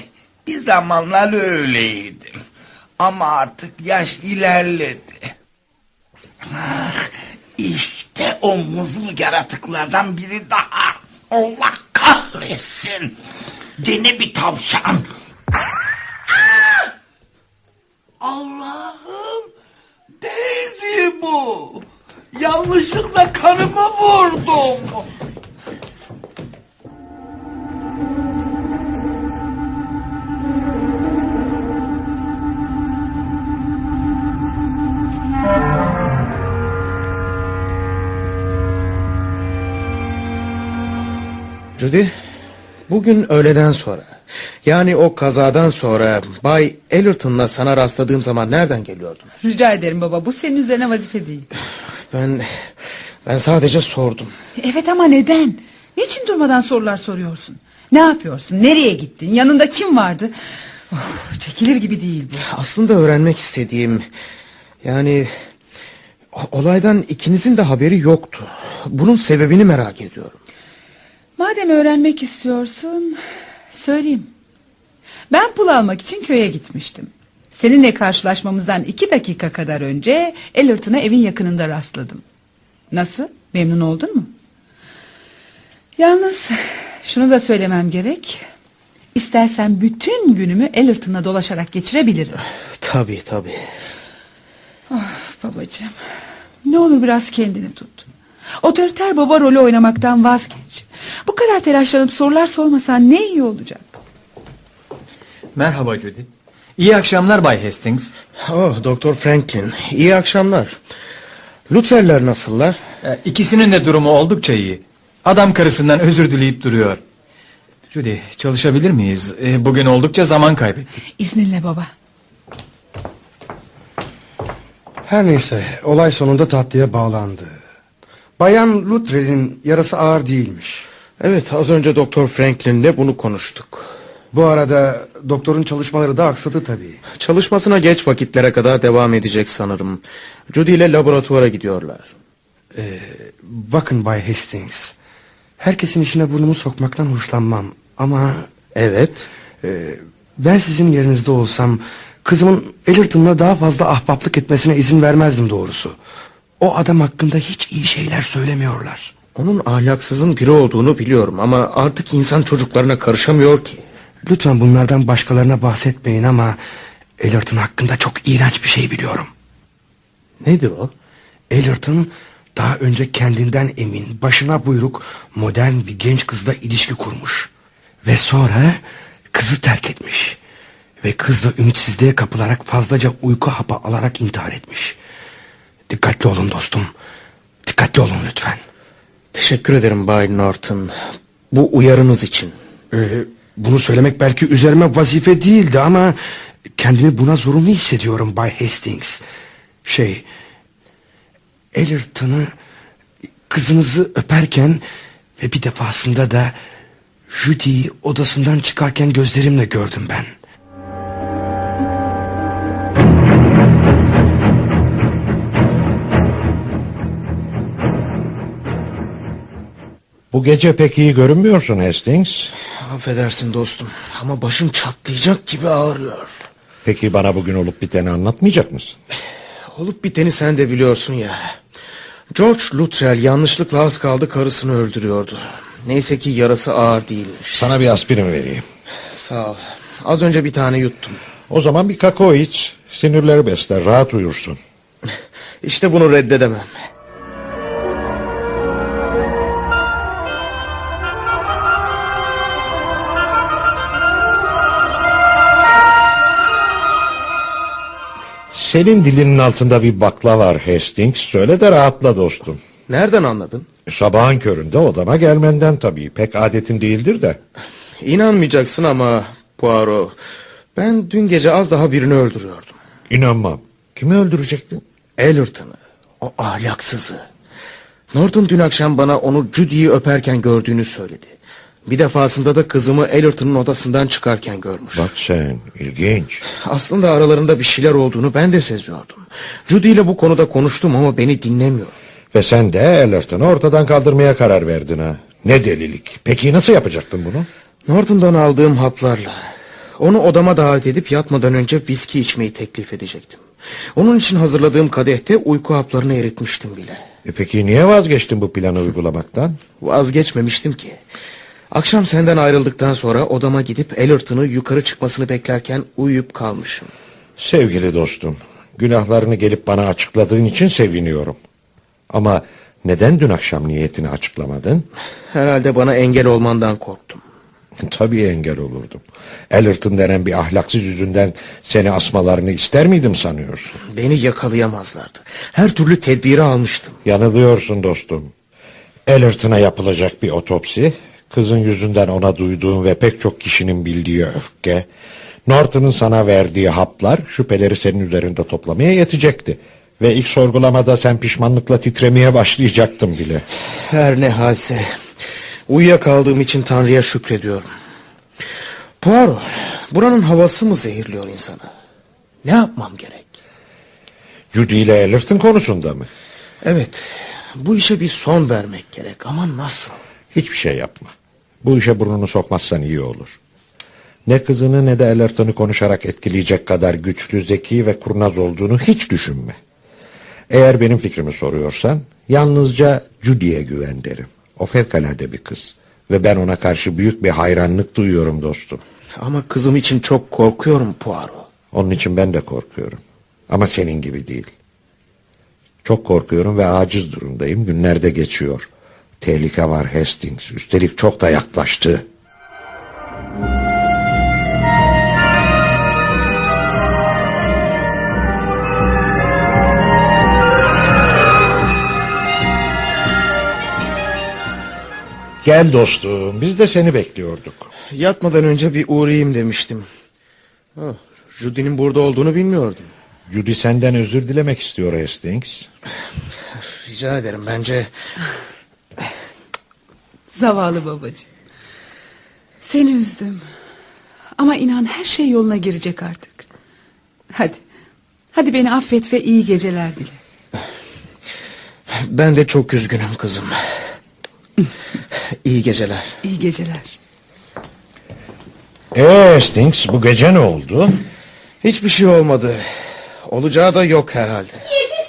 bir zamanlar öyleydim. Ama artık yaş ilerledi. Ah, işte o muzul yaratıklardan biri daha. Allah kahretsin. Dene bir tavşan. Ah! Allah'ım. Daisy bu. Yanlışlıkla karımı vurdum. Judy, bugün öğleden sonra, yani o kazadan sonra Bay Ellerton'la sana rastladığım zaman nereden geliyordun? Rica ederim baba bu senin üzerine vazife değil. Ben, ben sadece sordum. Evet ama neden? Niçin durmadan sorular soruyorsun? Ne yapıyorsun? Nereye gittin? Yanında kim vardı? Of, çekilir gibi değil bu. Aslında öğrenmek istediğim, yani olaydan ikinizin de haberi yoktu. Bunun sebebini merak ediyorum. Madem öğrenmek istiyorsun söyleyeyim. Ben pul almak için köye gitmiştim. Seninle karşılaşmamızdan iki dakika kadar önce Ellerton'a evin yakınında rastladım. Nasıl? Memnun oldun mu? Yalnız şunu da söylemem gerek. İstersen bütün günümü Ellerton'la dolaşarak geçirebilirim. Tabii tabii. Ah babacığım. Ne olur biraz kendini tut. Otoriter baba rolü oynamaktan vazgeç. Bu kadar telaşlanıp sorular sormasan ne iyi olacak. Merhaba Judy. İyi akşamlar Bay Hastings. Oh, Doktor Franklin, iyi akşamlar. Lutferler nasıllar? Ee, İkisinin de durumu oldukça iyi. Adam karısından özür dileyip duruyor. Judy çalışabilir miyiz? Ee, Bugün oldukça zaman kaybettik. İzninle baba. Her neyse olay sonunda tatlıya bağlandı. Bayan Luttrell'in yarası ağır değilmiş. Evet az önce Doktor Franklin'le bunu konuştuk. Bu arada doktorun çalışmaları da aksadı tabii. Çalışmasına geç vakitlere kadar devam edecek sanırım. Judy ile laboratuvara gidiyorlar. Ee, bakın Bay Hastings. Herkesin işine burnumu sokmaktan hoşlanmam. Ama... Evet. e, ben sizin yerinizde olsam... Kızımın Ellerton'la daha fazla ahbaplık etmesine izin vermezdim doğrusu. O adam hakkında hiç iyi şeyler söylemiyorlar. Onun ahlaksızın biri olduğunu biliyorum ama artık insan çocuklarına karışamıyor ki. Lütfen bunlardan başkalarına bahsetmeyin ama... Ellerton hakkında çok iğrenç bir şey biliyorum. Nedir o? Ellerton daha önce kendinden emin, başına buyruk, modern bir genç kızla ilişki kurmuş. Ve sonra kızı terk etmiş. Ve kız da ümitsizliğe kapılarak fazlaca uyku hapı alarak intihar etmiş. Dikkatli olun dostum. Dikkatli olun lütfen. Teşekkür ederim Bay Norton. Bu uyarınız için. Ee, bunu söylemek belki üzerime vazife değildi ama... ...kendimi buna zorunlu hissediyorum Bay Hastings. Şey... Ellerton'ı... ...kızınızı öperken... ...ve bir defasında da... ...Judy'yi odasından çıkarken gözlerimle gördüm ben. Bu gece pek iyi görünmüyorsun Hastings. Affedersin dostum ama başım çatlayacak gibi ağrıyor. Peki bana bugün olup biteni anlatmayacak mısın? Olup biteni sen de biliyorsun ya. George Luttrell yanlışlıkla az kaldı karısını öldürüyordu. Neyse ki yarası ağır değilmiş. Sana bir aspirin vereyim. Sağ ol. Az önce bir tane yuttum. O zaman bir kakao iç. Sinirleri besler, rahat uyursun. İşte bunu reddedemem. Senin dilinin altında bir bakla var Hastings. Söyle de rahatla dostum. Nereden anladın? Sabahın köründe odama gelmenden tabii. Pek adetin değildir de. İnanmayacaksın ama Poirot. Ben dün gece az daha birini öldürüyordum. İnanmam. Kimi öldürecektin? Ellerton'ı. O ahlaksızı. Norton dün akşam bana onu Judy'yi öperken gördüğünü söyledi. Bir defasında da kızımı Ellerton'un odasından çıkarken görmüş. Bak sen, ilginç. Aslında aralarında bir şeyler olduğunu ben de seziyordum. Judy ile bu konuda konuştum ama beni dinlemiyor. Ve sen de Ellerton'u ortadan kaldırmaya karar verdin ha. Ne delilik. Peki nasıl yapacaktın bunu? Norton'dan aldığım haplarla. Onu odama davet edip yatmadan önce viski içmeyi teklif edecektim. Onun için hazırladığım kadehte uyku haplarını eritmiştim bile. E peki niye vazgeçtin bu planı uygulamaktan? Vazgeçmemiştim ki. Akşam senden ayrıldıktan sonra odama gidip Ellerton'u yukarı çıkmasını beklerken uyuyup kalmışım. Sevgili dostum, günahlarını gelip bana açıkladığın için seviniyorum. Ama neden dün akşam niyetini açıklamadın? Herhalde bana engel olmandan korktum. Tabii engel olurdum. Ellerton denen bir ahlaksız yüzünden seni asmalarını ister miydim sanıyorsun? Beni yakalayamazlardı. Her türlü tedbiri almıştım. Yanılıyorsun dostum. Ellerton'a yapılacak bir otopsi, kızın yüzünden ona duyduğun ve pek çok kişinin bildiği öfke, Norton'un sana verdiği haplar şüpheleri senin üzerinde toplamaya yetecekti. Ve ilk sorgulamada sen pişmanlıkla titremeye başlayacaktın bile. Her ne halse uyuyakaldığım için Tanrı'ya şükrediyorum. Poirot, buranın havası mı zehirliyor insanı? Ne yapmam gerek? Judy ile Ellerton konusunda mı? Evet, bu işe bir son vermek gerek ama nasıl? Hiçbir şey yapma. Bu işe burnunu sokmazsan iyi olur. Ne kızını ne de Ellerton'u konuşarak etkileyecek kadar güçlü, zeki ve kurnaz olduğunu hiç düşünme. Eğer benim fikrimi soruyorsan yalnızca Judy'ye güven derim. O fevkalade bir kız. Ve ben ona karşı büyük bir hayranlık duyuyorum dostum. Ama kızım için çok korkuyorum Poirot. Onun için ben de korkuyorum. Ama senin gibi değil. Çok korkuyorum ve aciz durumdayım. Günlerde geçiyor. Tehlike var Hastings. Üstelik çok da yaklaştı. Gel dostum. Biz de seni bekliyorduk. Yatmadan önce bir uğrayayım demiştim. Oh, Judy'nin burada olduğunu bilmiyordum. Judy senden özür dilemek istiyor Hastings. Rica ederim bence... Zavallı babacığım. Seni üzdüm. Ama inan her şey yoluna girecek artık. Hadi. Hadi beni affet ve iyi geceler dile. Ben de çok üzgünüm kızım. İyi geceler. İyi geceler. Ee Hastings bu gece ne oldu? Hiçbir şey olmadı. Olacağı da yok herhalde. Yetişin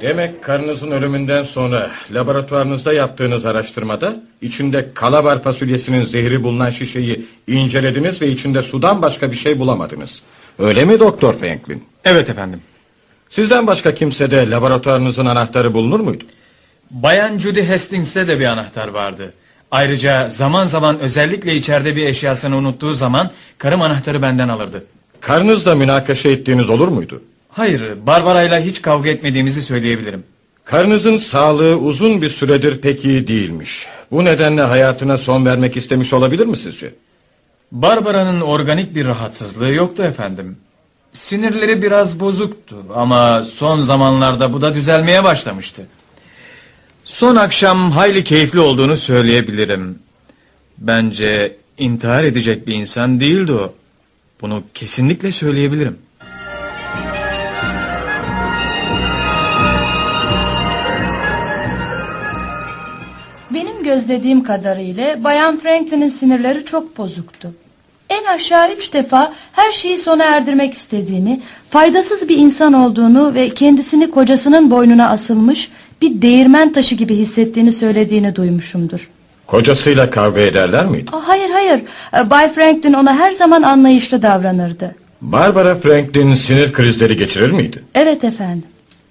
Demek karınızın ölümünden sonra laboratuvarınızda yaptığınız araştırmada içinde kalabar fasulyesinin zehri bulunan şişeyi incelediniz ve içinde sudan başka bir şey bulamadınız. Öyle mi Doktor Franklin? Evet efendim. Sizden başka kimsede laboratuvarınızın anahtarı bulunur muydu? Bayan Judy Hastings'te de bir anahtar vardı. Ayrıca zaman zaman özellikle içeride bir eşyasını unuttuğu zaman karım anahtarı benden alırdı. Karınızla münakaşa ettiğiniz olur muydu? Hayır, Barbara'yla hiç kavga etmediğimizi söyleyebilirim. Karınızın sağlığı uzun bir süredir pek iyi değilmiş. Bu nedenle hayatına son vermek istemiş olabilir mi sizce? Barbara'nın organik bir rahatsızlığı yoktu efendim. Sinirleri biraz bozuktu ama son zamanlarda bu da düzelmeye başlamıştı. Son akşam hayli keyifli olduğunu söyleyebilirim. Bence intihar edecek bir insan değildi o. Bunu kesinlikle söyleyebilirim. Gözlediğim kadarıyla Bayan Franklin'in sinirleri çok bozuktu. En aşağı üç defa her şeyi sona erdirmek istediğini, faydasız bir insan olduğunu ve kendisini kocasının boynuna asılmış bir değirmen taşı gibi hissettiğini söylediğini duymuşumdur. Kocasıyla kavga ederler miydi? Hayır hayır, Ee, Bay Franklin ona her zaman anlayışlı davranırdı. Barbara Franklin sinir krizleri geçirir miydi? Evet efendim.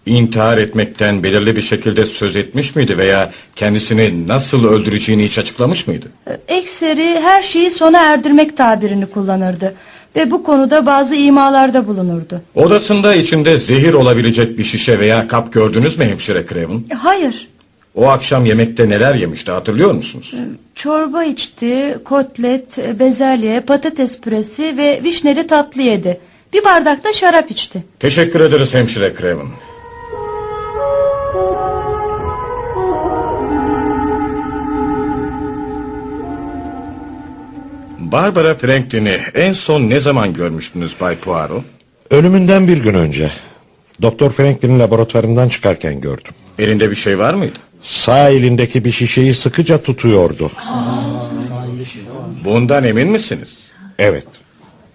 İntihar etmekten belirli bir şekilde söz etmiş miydi veya kendisini nasıl öldüreceğini hiç açıklamış mıydı? Ee, Ekseri her şeyi sona erdirmek tabirini kullanırdı ve bu konuda bazı imalarda bulunurdu. Odasında içinde zehir olabilecek bir şişe veya kap gördünüz mü hemşire Craven? E, Hayır, O akşam yemekte neler yemişti hatırlıyor musunuz? çorba içti, kotlet, e, bezelye, patates püresi ve vişneli tatlı yedi. Bir bardak da şarap içti. Teşekkür ederiz hemşire Craven. Barbara Franklin'i en son ne zaman görmüştünüz Bay Poirot? Ölümünden bir gün önce. Doktor Franklin'in laboratuvarından çıkarken gördüm. Elinde bir şey var mıydı? Sağ elindeki bir şişeyi sıkıca tutuyordu. Bundan emin misiniz? Evet.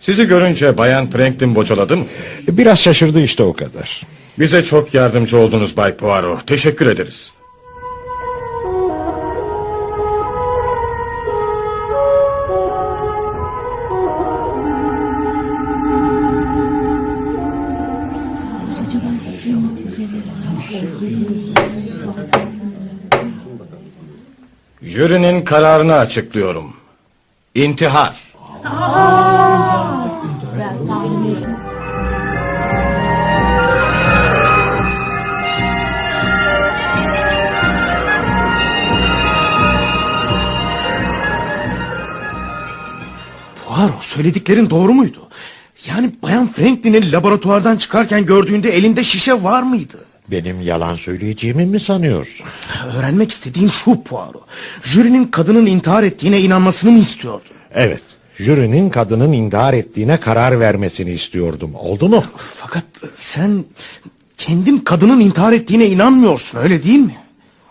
Sizi görünce Bayan Franklin bocaladı mı? Biraz şaşırdı işte o kadar. Bize çok yardımcı oldunuz Bay Poirot. Teşekkür ederiz. Jürinin kararını açıklıyorum. İntihar. Poirot söylediklerin doğru muydu? Yani Bayan Franklin'in laboratuvardan çıkarken gördüğünde elinde şişe var mıydı? Benim yalan söyleyeceğimi mi sanıyorsun? Öğrenmek istediğim şu Poirot. Jürinin kadının intihar ettiğine inanmasını mı istiyordun? Evet. Jürinin kadının intihar ettiğine karar vermesini istiyordum. Oldu mu? Fakat sen kendin kadının intihar ettiğine inanmıyorsun öyle değil mi?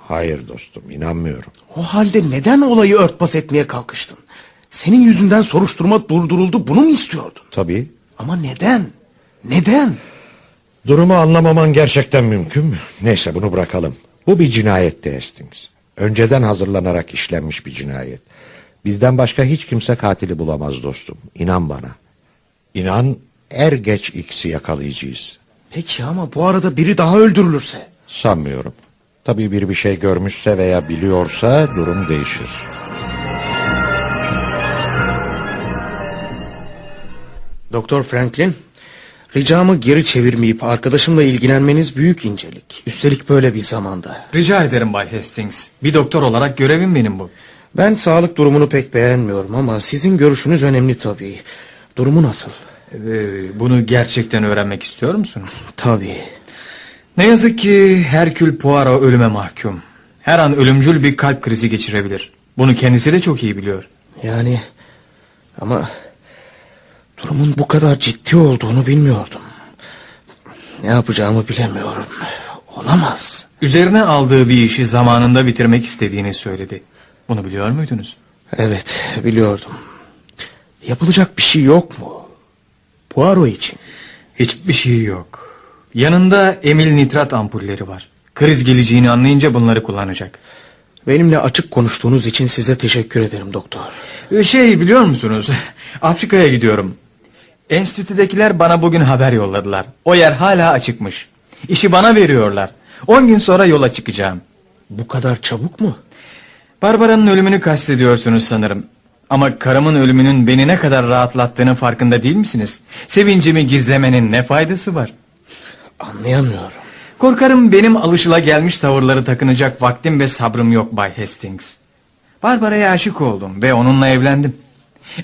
Hayır dostum inanmıyorum. O halde neden olayı örtbas etmeye kalkıştın? Senin yüzünden soruşturma durduruldu bunu mu istiyordun? Tabii. Ama neden? Neden? Durumu anlamaman gerçekten mümkün mü? Neyse bunu bırakalım. Bu bir cinayetti Hastings. Önceden hazırlanarak işlenmiş bir cinayet. Bizden başka hiç kimse katili bulamaz dostum. İnan bana. İnan er geç X'i yakalayacağız. Peki ama bu arada biri daha öldürülürse? Sanmıyorum. Tabii biri bir şey görmüşse veya biliyorsa durum değişir. Doktor Franklin, ricamı geri çevirmeyip arkadaşımla ilgilenmeniz büyük incelik. Üstelik böyle bir zamanda. Rica ederim Bay Hastings. Bir doktor olarak görevim benim bu. Ben sağlık durumunu pek beğenmiyorum ama sizin görüşünüz önemli tabii. Durumu nasıl? Ee, bunu gerçekten öğrenmek istiyor musunuz? Tabii. Ne yazık ki Herkül Poirot ölüme mahkum. Her an ölümcül bir kalp krizi geçirebilir. Bunu kendisi de çok iyi biliyor. Yani ama durumun bu kadar ciddi olduğunu bilmiyordum. Ne yapacağımı bilemiyorum. Olamaz. Üzerine aldığı bir işi zamanında bitirmek istediğini söyledi. Bunu biliyor muydunuz? Evet biliyordum. Yapılacak bir şey yok mu? Poirot için. Hiçbir şey yok. Yanında emil nitrat ampulleri var. Kriz geleceğini anlayınca bunları kullanacak. Benimle açık konuştuğunuz için size teşekkür ederim doktor. Şey biliyor musunuz? Afrika'ya gidiyorum. Enstitüdekiler bana bugün haber yolladılar. O yer hala açıkmış. İşi bana veriyorlar. 10 gün sonra yola çıkacağım. Bu kadar çabuk mu? Barbara'nın ölümünü kastediyorsunuz sanırım. Ama karımın ölümünün beni ne kadar rahatlattığının farkında değil misiniz? Sevincimi gizlemenin ne faydası var? Anlayamıyorum. Korkarım benim alışılagelmiş tavırları takınacak vaktim ve sabrım yok Bay Hastings. Barbara'ya aşık oldum ve onunla evlendim.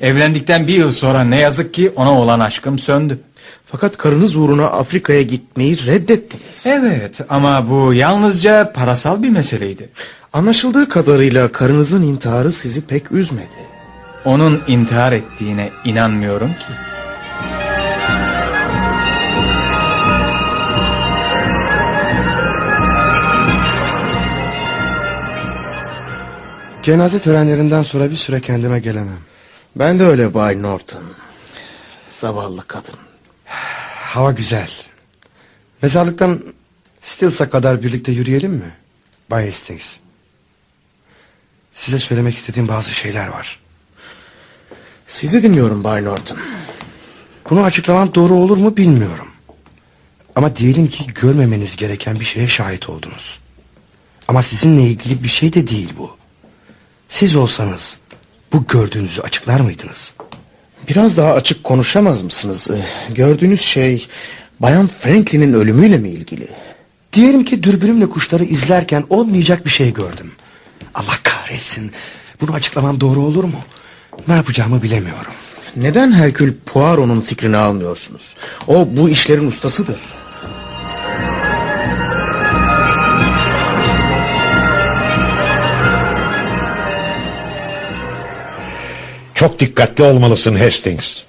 Evlendikten bir yıl sonra ne yazık ki ona olan aşkım söndü. Fakat karınız uğruna Afrika'ya gitmeyi reddettiniz. Evet ama bu yalnızca parasal bir meseleydi. Anlaşıldığı kadarıyla karınızın intiharı sizi pek üzmedi. Onun intihar ettiğine inanmıyorum ki. Cenaze törenlerinden sonra bir süre kendime gelemem. Ben de öyle Bay Norton. Zavallı kadın. Hava güzel. Mezarlıktan Stills'a kadar birlikte yürüyelim mi? Bay Hastings. Size söylemek istediğim bazı şeyler var. Sizi dinliyorum Bay Norton. Bunu açıklamam doğru olur mu bilmiyorum. Ama diyelim ki görmemeniz gereken bir şeye şahit oldunuz. Ama sizinle ilgili bir şey de değil bu. Siz olsanız bu gördüğünüzü açıklar mıydınız? Biraz daha açık konuşamaz mısınız? Ee, Gördüğünüz şey Bayan Franklin'in ölümüyle mi ilgili? Diyelim ki dürbünümle kuşları izlerken olmayacak bir şey gördüm. Allah kahretsin. Bunu açıklamam doğru olur mu? Ne yapacağımı bilemiyorum. Neden Herkül Poirot'un fikrini almıyorsunuz? O bu işlerin ustasıdır. Çok dikkatli olmalısın Hastings.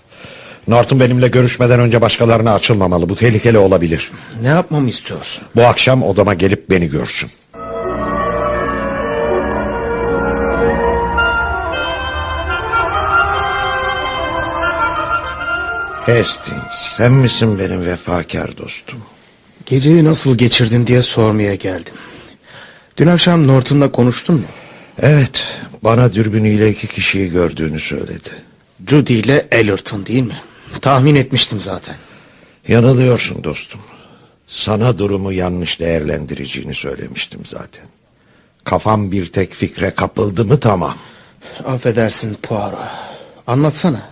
Norton benimle görüşmeden önce başkalarına açılmamalı. Bu tehlikeli olabilir. Ne yapmamı istiyorsun? Bu akşam odama gelip beni görsün. Hastings, sen misin benim vefakar dostum? Geceyi nasıl geçirdin diye sormaya geldim. Dün akşam Norton'la konuştun mu? Evet, bana dürbünüyle iki kişiyi gördüğünü söyledi. Judy ile Ellerton değil mi? Tahmin etmiştim zaten. Yanılıyorsun dostum. Sana durumu yanlış değerlendireceğini söylemiştim zaten. Kafam bir tek fikre kapıldı mı tamam. Affedersin Poirot. Anlatsana.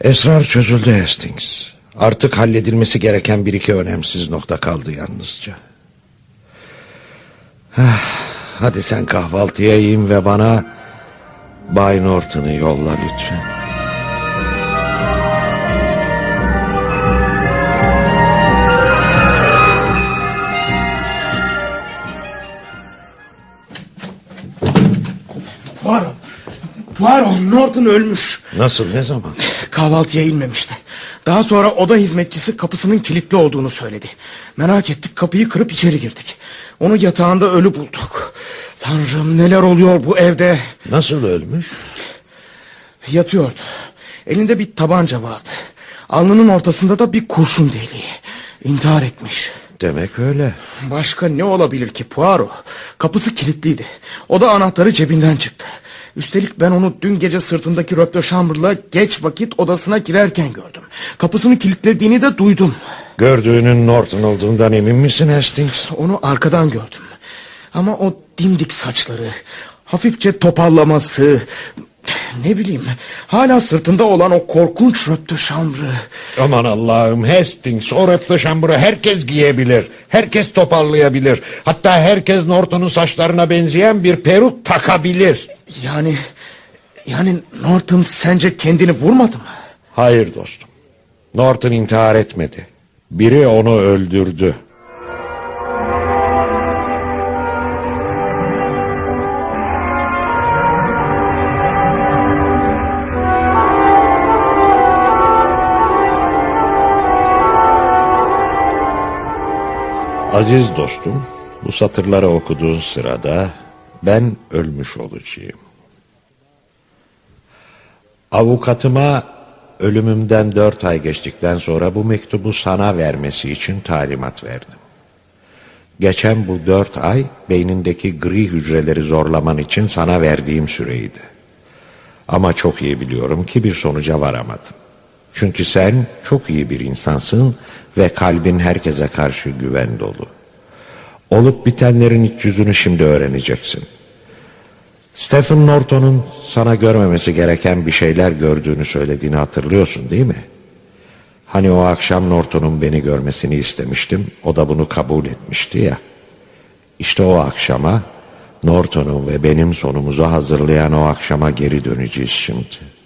Esrar çözüldü Hastings. Artık halledilmesi gereken bir iki önemsiz nokta kaldı yalnızca. Ah, hadi sen kahvaltıya yiyin ve bana Bay Norton'u yolla lütfen. Poirot. Poirot Norton ölmüş. Nasıl ne zaman? Kahvaltıya inmemişti. Daha sonra oda hizmetçisi kapısının kilitli olduğunu söyledi. Merak ettik kapıyı kırıp içeri girdik. Onu yatağında ölü bulduk. Tanrım neler oluyor bu evde. Nasıl ölmüş? Yatıyordu. Elinde bir tabanca vardı. Alnının ortasında da bir kurşun deliği. İntihar etmiş. Demek öyle. Başka ne olabilir ki Poirot? Kapısı kilitliydi. O da anahtarı cebinden çıktı. Üstelik ben onu dün gece sırtındaki röpte şambırla geç vakit odasına girerken gördüm. Kapısını kilitlediğini de duydum. Gördüğünün Norton olduğundan emin misin Hastings? Onu arkadan gördüm. Ama o dimdik saçları, hafifçe topallaması, ne bileyim hala sırtında olan o korkunç röpte şambrı. Aman Allah'ım Hastings o röpte şamburu herkes giyebilir. Herkes toparlayabilir. Hatta herkes Norton'un saçlarına benzeyen bir peruk takabilir. Yani yani Norton sence kendini vurmadı mı? Hayır dostum. Norton intihar etmedi. Biri onu öldürdü. Aziz dostum, bu satırları okuduğun sırada ben ölmüş olacağım. Avukatıma ölümümden dört ay geçtikten sonra bu mektubu sana vermesi için talimat verdim. Geçen bu dört ay beynindeki gri hücreleri zorlaman için sana verdiğim süreydi. Ama çok iyi biliyorum ki bir sonuca varamadım. Çünkü sen çok iyi bir insansın ve kalbin herkese karşı güven dolu. Olup bitenlerin iç yüzünü şimdi öğreneceksin. Stephen Norton'un sana görmemesi gereken bir şeyler gördüğünü söylediğini hatırlıyorsun değil mi? Hani o akşam Norton'un beni görmesini istemiştim, o da bunu kabul etmişti ya. İşte o akşama, Norton'un ve benim sonumuzu hazırlayan o akşama geri döneceğiz şimdi.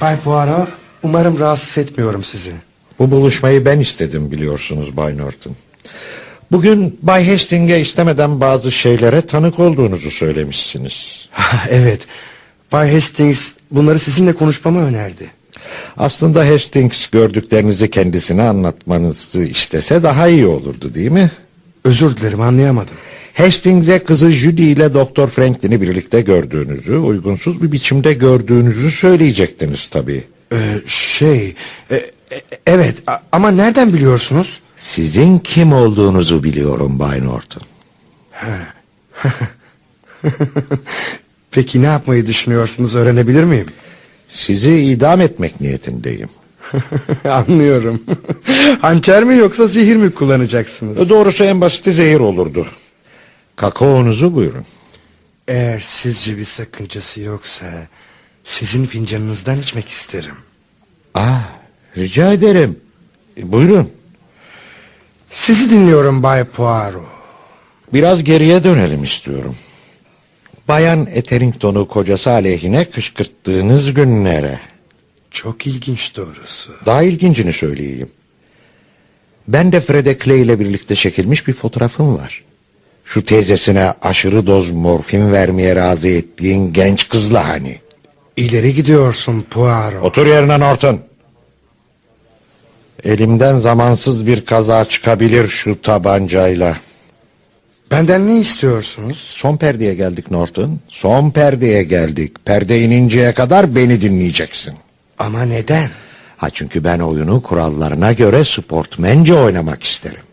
Bay Poirot, umarım rahatsız etmiyorum sizi. Bu buluşmayı ben istedim biliyorsunuz Bay Norton. Bugün Bay Hastings'e istemeden bazı şeylere tanık olduğunuzu söylemişsiniz. evet, Bay Hastings bunları sizinle konuşmamı önerdi. Aslında Hastings gördüklerinizi kendisine anlatmanızı istese daha iyi olurdu değil mi? Özür dilerim anlayamadım. Hastings'e kızı Judy ile Doktor Franklin'i birlikte gördüğünüzü, uygunsuz bir biçimde gördüğünüzü söyleyecektiniz tabii. Ee, şey, e, e, evet ama nereden biliyorsunuz? Sizin kim olduğunuzu biliyorum Bay Norton. Peki ne yapmayı düşünüyorsunuz öğrenebilir miyim? Sizi idam etmek niyetindeyim. Anlıyorum. Hançer mi yoksa zehir mi kullanacaksınız? Doğrusu en basiti zehir olurdu. Kakaonuzu buyurun. Eğer sizce bir sakıncası yoksa sizin fincanınızdan içmek isterim. Ah, rica ederim. E, buyurun. Sizi dinliyorum Bay Poirot. Biraz geriye dönelim istiyorum. Bayan Etherington'u kocası aleyhine kışkırttığınız günlere. Çok ilginç doğrusu. Daha ilgincini söyleyeyim. Ben de Fred'e Clay ile birlikte çekilmiş bir fotoğrafım var. Şu teyzesine aşırı doz morfin vermeye razı ettiğin genç kızla hani. İleri gidiyorsun Poirot. Otur yerine Norton. Elimden zamansız bir kaza çıkabilir şu tabancayla. Benden ne istiyorsunuz? Son perdeye geldik Norton. Son perdeye geldik. Perde ininceye kadar beni dinleyeceksin. Ama neden? Ha çünkü ben oyunu kurallarına göre sportmence oynamak isterim.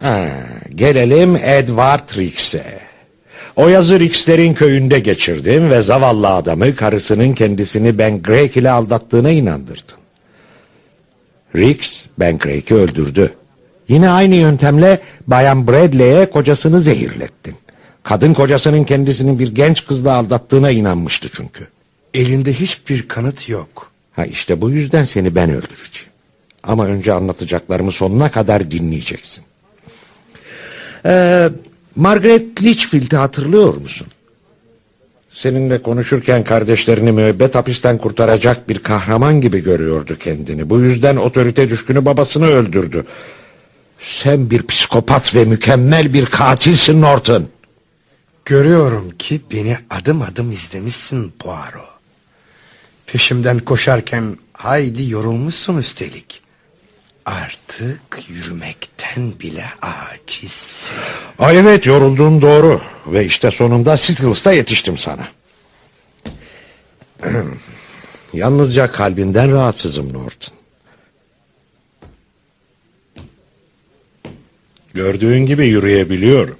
Ha, gelelim Edward Rix'e. O yazı Rix'lerin köyünde geçirdim ve zavallı adamı karısının kendisini Ben Greg ile aldattığına inandırdın. Rix Ben Greg'i öldürdü. Yine aynı yöntemle Bayan Bradley'e kocasını zehirlettin. Kadın kocasının kendisini bir genç kızla aldattığına inanmıştı çünkü. Elinde hiçbir kanıt yok. Ha işte bu yüzden seni ben öldüreceğim. Ama önce anlatacaklarımı sonuna kadar dinleyeceksin. Ee, Margaret Litchfield'i hatırlıyor musun? Seninle konuşurken kardeşlerini müebbet hapisten kurtaracak bir kahraman gibi görüyordu kendini. Bu yüzden otorite düşkünü babasını öldürdü. Sen bir psikopat ve mükemmel bir katilsin Norton. Görüyorum ki beni adım adım izlemişsin Poirot. Peşimden koşarken hayli yorulmuşsun üstelik. Artık yürümekten bile acizsin. Ay evet yorulduğum doğru. Ve işte sonunda Sittles'ta yetiştim sana. Yalnızca kalbinden rahatsızım Norton. Gördüğün gibi yürüyebiliyorum.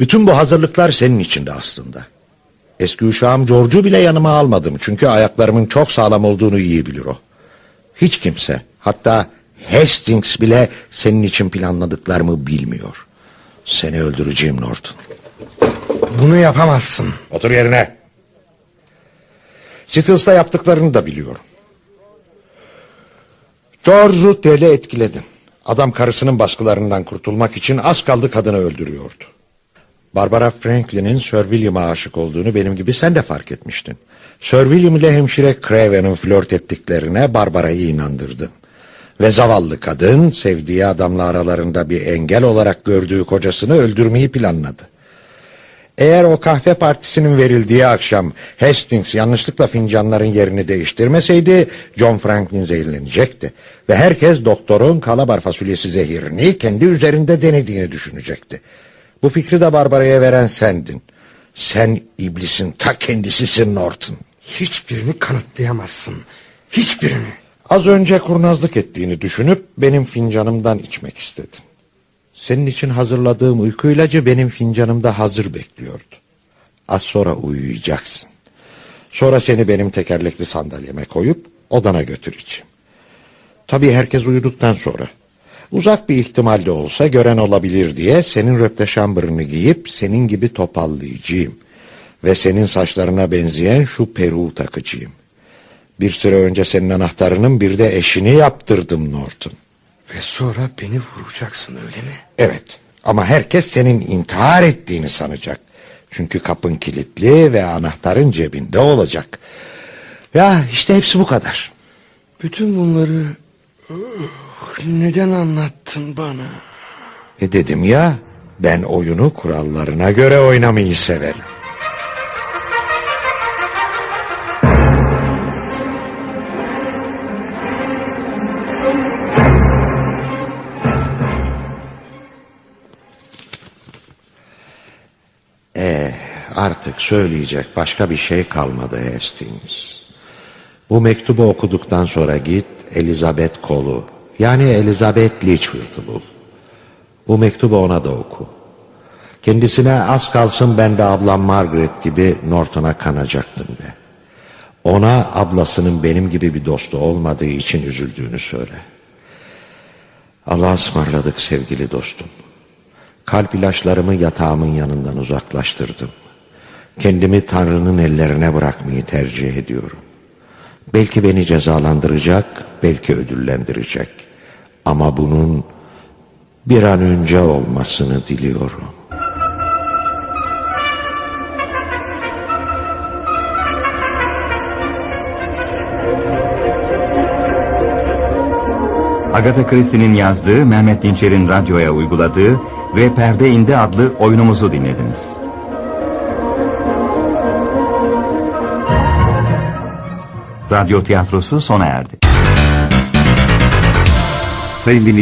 Bütün bu hazırlıklar senin içinde aslında. Eski uşağım George'u bile yanıma almadım. Çünkü ayaklarımın çok sağlam olduğunu iyi bilir o. Hiç kimse, hatta Hastings bile senin için planladıklarımı bilmiyor. Seni öldüreceğim Norton. Bunu yapamazsın. Otur yerine. Sittles'ta yaptıklarını da biliyorum. George'u deli etkiledin. Adam karısının baskılarından kurtulmak için az kaldı kadını öldürüyordu. Barbara Franklin'in Sir William'a aşık olduğunu benim gibi sen de fark etmiştin. Sir William ile hemşire Craven'ın flört ettiklerine Barbara'yı inandırdın. Ve zavallı kadın sevdiği adamla aralarında bir engel olarak gördüğü kocasını öldürmeyi planladı. Eğer o kahve partisinin verildiği akşam Hastings yanlışlıkla fincanların yerini değiştirmeseydi John Franklin zehirlenecekti. Ve herkes doktorun kalabar fasulyesi zehirini kendi üzerinde denediğini düşünecekti. Bu fikri de Barbara'ya veren sendin. Sen iblisin ta kendisisin Norton. Hiçbirini kanıtlayamazsın. Hiçbirini. Az önce kurnazlık ettiğini düşünüp benim fincanımdan içmek istedin. Senin için hazırladığım uyku ilacı benim fincanımda hazır bekliyordu. Az sonra uyuyacaksın. Sonra seni benim tekerlekli sandalyeme koyup odana götüreceğim. Tabii herkes uyuduktan sonra. Uzak bir ihtimal de olsa gören olabilir diye senin röpteşambırını giyip senin gibi topallayacağım. Ve senin saçlarına benzeyen şu peruğu takacağım. Bir süre önce senin anahtarının bir de eşini yaptırdım Norton. Ve sonra beni vuracaksın öyle mi? Evet ama herkes senin intihar ettiğini sanacak. Çünkü kapın kilitli ve anahtarın cebinde olacak. Ya işte hepsi bu kadar. Bütün bunları neden anlattın bana? E dedim ya ben oyunu kurallarına göre oynamayı severim. Eh, artık söyleyecek başka bir şey kalmadı Hastings. Bu mektubu okuduktan sonra git Elizabeth Cole'u yani Elizabeth Litchfield'ı bul. Bu mektubu ona da oku. Kendisine az kalsın ben de ablam Margaret gibi Norton'a kanacaktım de. Ona ablasının benim gibi bir dostu olmadığı için üzüldüğünü söyle. Allah'a ısmarladık sevgili dostum. Kalp ilaçlarımı yatağımın yanından uzaklaştırdım. Kendimi Tanrı'nın ellerine bırakmayı tercih ediyorum. Belki beni cezalandıracak, belki ödüllendirecek. Ama bunun bir an önce olmasını diliyorum. Agatha Christie'nin yazdığı, Mehmet Dinçer'in radyoya uyguladığı ve Perde İndi adlı oyunumuzu dinlediniz. Radyo tiyatrosu sona erdi. Sayın dinleyici